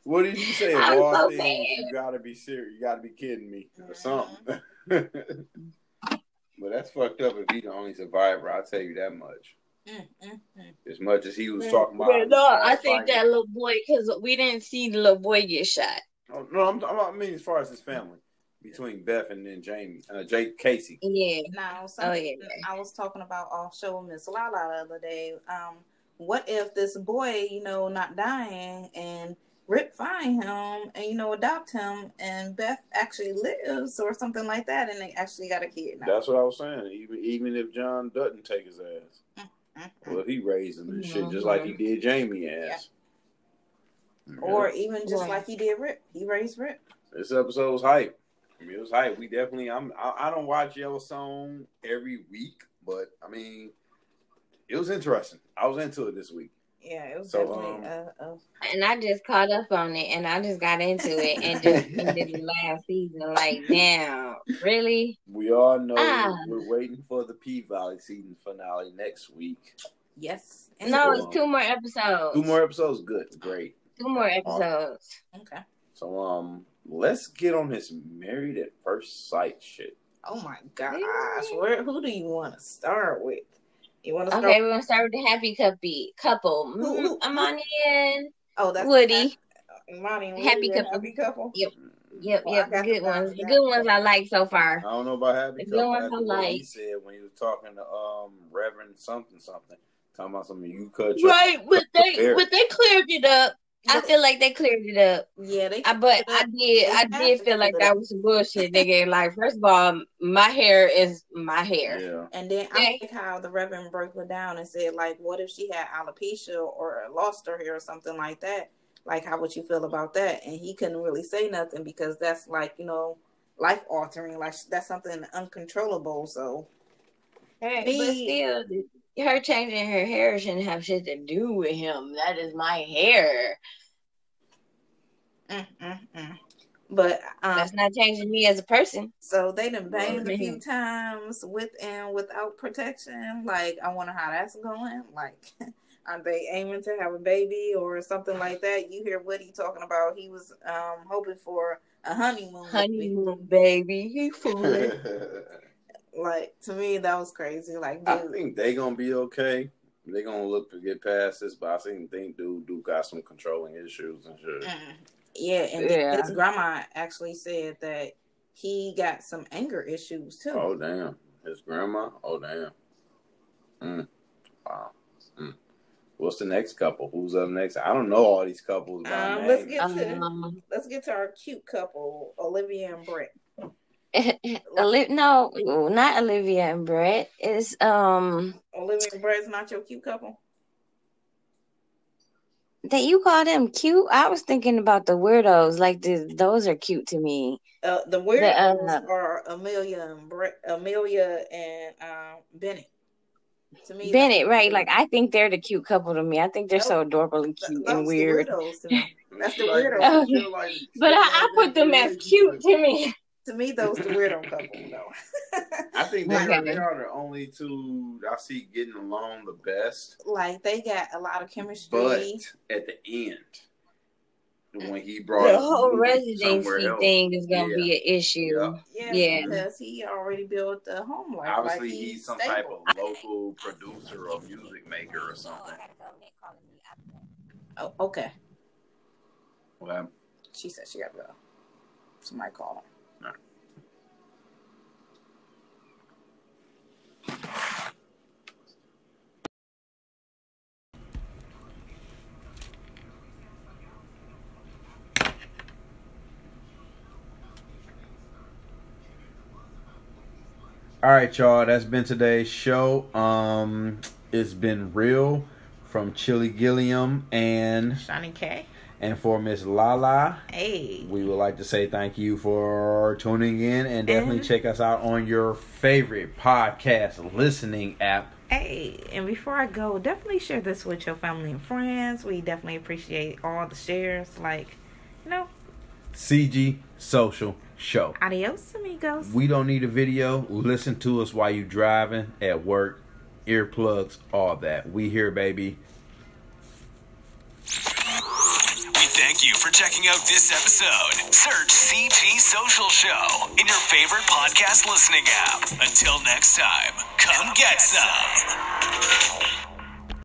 S2: What did you say? [LAUGHS]
S7: I'm so
S2: things,
S7: mad.
S2: you gotta be serious. You gotta be kidding me or something. [LAUGHS] but that's fucked up if he the only survivor. I'll tell you that much.
S3: Mm, mm, mm.
S2: As much as he was talking about.
S7: Yeah, no, I think that little boy because we didn't see the little boy get shot.
S2: Oh, no, I'm, I'm, I mean as far as his family between Beth and then Jamie, uh, Jake Kayce.
S7: Yeah.
S3: Now,
S7: Oh, yeah.
S3: I was talking about off show with Miss Lala the other day. Um, what if this boy, you know, not dying and Rip find him and you know adopt him and Beth actually lives or something like that and they actually got a kid now.
S2: That's what I was saying. Even even if John doesn't take his ass,
S3: Mhm.
S2: Well, he raised him and shit, just like he did Jamie ass.
S3: Or even just
S7: Right.
S3: like he did Rip, he raised Rip.
S2: This episode was hype. I mean, it was hype. We definitely. I'm. I, I don't watch Yellowstone every week, but I mean, it was interesting. I was into it this week.
S3: Yeah, it was
S2: So,
S3: definitely
S2: um,
S3: a, a
S7: And I just caught up on it and I just got into it and just [LAUGHS] ended the last season. Like, damn, really?
S2: We all know
S7: Ah.
S2: we're waiting for the P Valley season finale next week.
S3: yes.
S7: No,
S2: Well,
S7: it's two more episodes.
S2: Two more episodes, good, great.
S7: Two more episodes.
S3: Okay.
S2: So um, let's get on this married at first sight shit.
S3: Oh my gosh, where who do you want to start with? You want to start?
S7: Okay, we're gonna start with the happy couple. Couple.
S3: Who- who-
S7: Amani and
S3: Oh, that's
S7: Woody.
S3: Monty and
S7: Happy couple.
S3: happy couple.
S7: Yep. Yep,
S3: Well,
S7: yep. Good ones. The good ones I like so far.
S2: I don't know about happy
S7: The
S2: couple.
S7: good ones
S2: After
S7: I
S2: what he said when he was talking to um Reverend something something, talking about something you cut your
S7: Right, but they but they cleared it up. I feel like they cleared it up.
S3: Yeah, they.
S7: I, but I did I did feel like that was some bullshit, nigga. Like, first of all, my hair is my hair.
S2: yeah.
S3: And then
S7: Okay.
S3: I like how the Reverend broke it down and said, like, what if she had alopecia or lost her hair or something like that? Like, how would you feel about that? And he couldn't really say nothing because that's like, you know, life altering. Like, that's something uncontrollable. So,
S7: Right,
S3: Me-
S7: but still, her changing her hair shouldn't have shit to do with him. That is my hair.
S3: Mm, mm, mm. But um,
S7: That's not changing me as a person.
S3: so they done
S7: Well,
S3: banged a few times with and without protection. Like I wonder how that's going. Like [LAUGHS] are they aiming to have a baby or something like that? You hear Woody talking about he was um hoping for a honeymoon. with me.
S7: Honeymoon baby, he fooling. [LAUGHS]
S3: Like to me that was crazy. Like
S8: I think they gonna be okay. They gonna look to get past this, but I think think dude do got some controlling issues and shit.
S3: Mm. Yeah, and
S7: Yeah.
S3: his grandma actually said that he got some anger issues too.
S8: Oh damn, his grandma. Oh damn. Mm. Wow. Mm. What's the next couple? Who's up next? I don't know all these couples by
S3: Um,
S8: name.
S3: let's get to
S7: Um,
S3: let's get to our cute couple, Olivia and Brett. [LAUGHS]
S7: Oli- no, not Olivia and Brett. It's um
S3: Olivia and Brett's not your cute couple.
S7: that you call them cute. I was thinking about the weirdos. Like the, those are cute to me.
S3: Uh, the weirdos
S7: uh,
S3: are Amelia and Brett, Amelia and um, Bennett. To me,
S7: Bennett,
S3: that's-
S7: right? Like I think they're the cute couple to me. I think they're so adorable and cute
S3: those
S7: and
S3: the
S7: weird.
S3: weirdos to me. [LAUGHS] That's the
S8: Like,
S3: weirdo.
S8: I
S7: Okay.
S8: like-
S7: But I, I put them as cute to me.
S3: To me, those the weirdo couple. though. [LAUGHS]
S8: I think [LAUGHS] they,
S7: Okay.
S8: are, they are the only two I see getting along the best.
S3: like they got a lot of chemistry.
S8: But at the end, when mm. he brought
S7: The whole residency thing is gonna
S8: yeah.
S7: be an issue.
S8: Yeah.
S3: yeah,
S7: Yeah.
S3: because he already built a home life.
S8: Obviously,
S3: like
S8: he's some
S3: stable.
S8: type of local producer or music maker or something.
S3: Oh, okay.
S8: Well,
S3: She said she got to go. Somebody call her.
S2: All right, y'all. That's been today's show. Um, it's been real from Chili Gilliam and
S3: Shani K.
S2: and for Miss Lala.
S3: Hey.
S2: We would like to say thank you for tuning in and definitely
S3: And-
S2: check us out on your favorite podcast listening app.
S3: Hey, and before I go, definitely share this with your family and friends. We definitely appreciate all the shares. Like, you know,
S2: CG Social Show.
S3: adios, amigos.
S2: We don't need a video. Listen to us while you driving, at work, earplugs, all that. We here, baby.
S1: We thank you for checking out this episode. Search CG Social Show in your favorite podcast listening app. Until next time, come get some.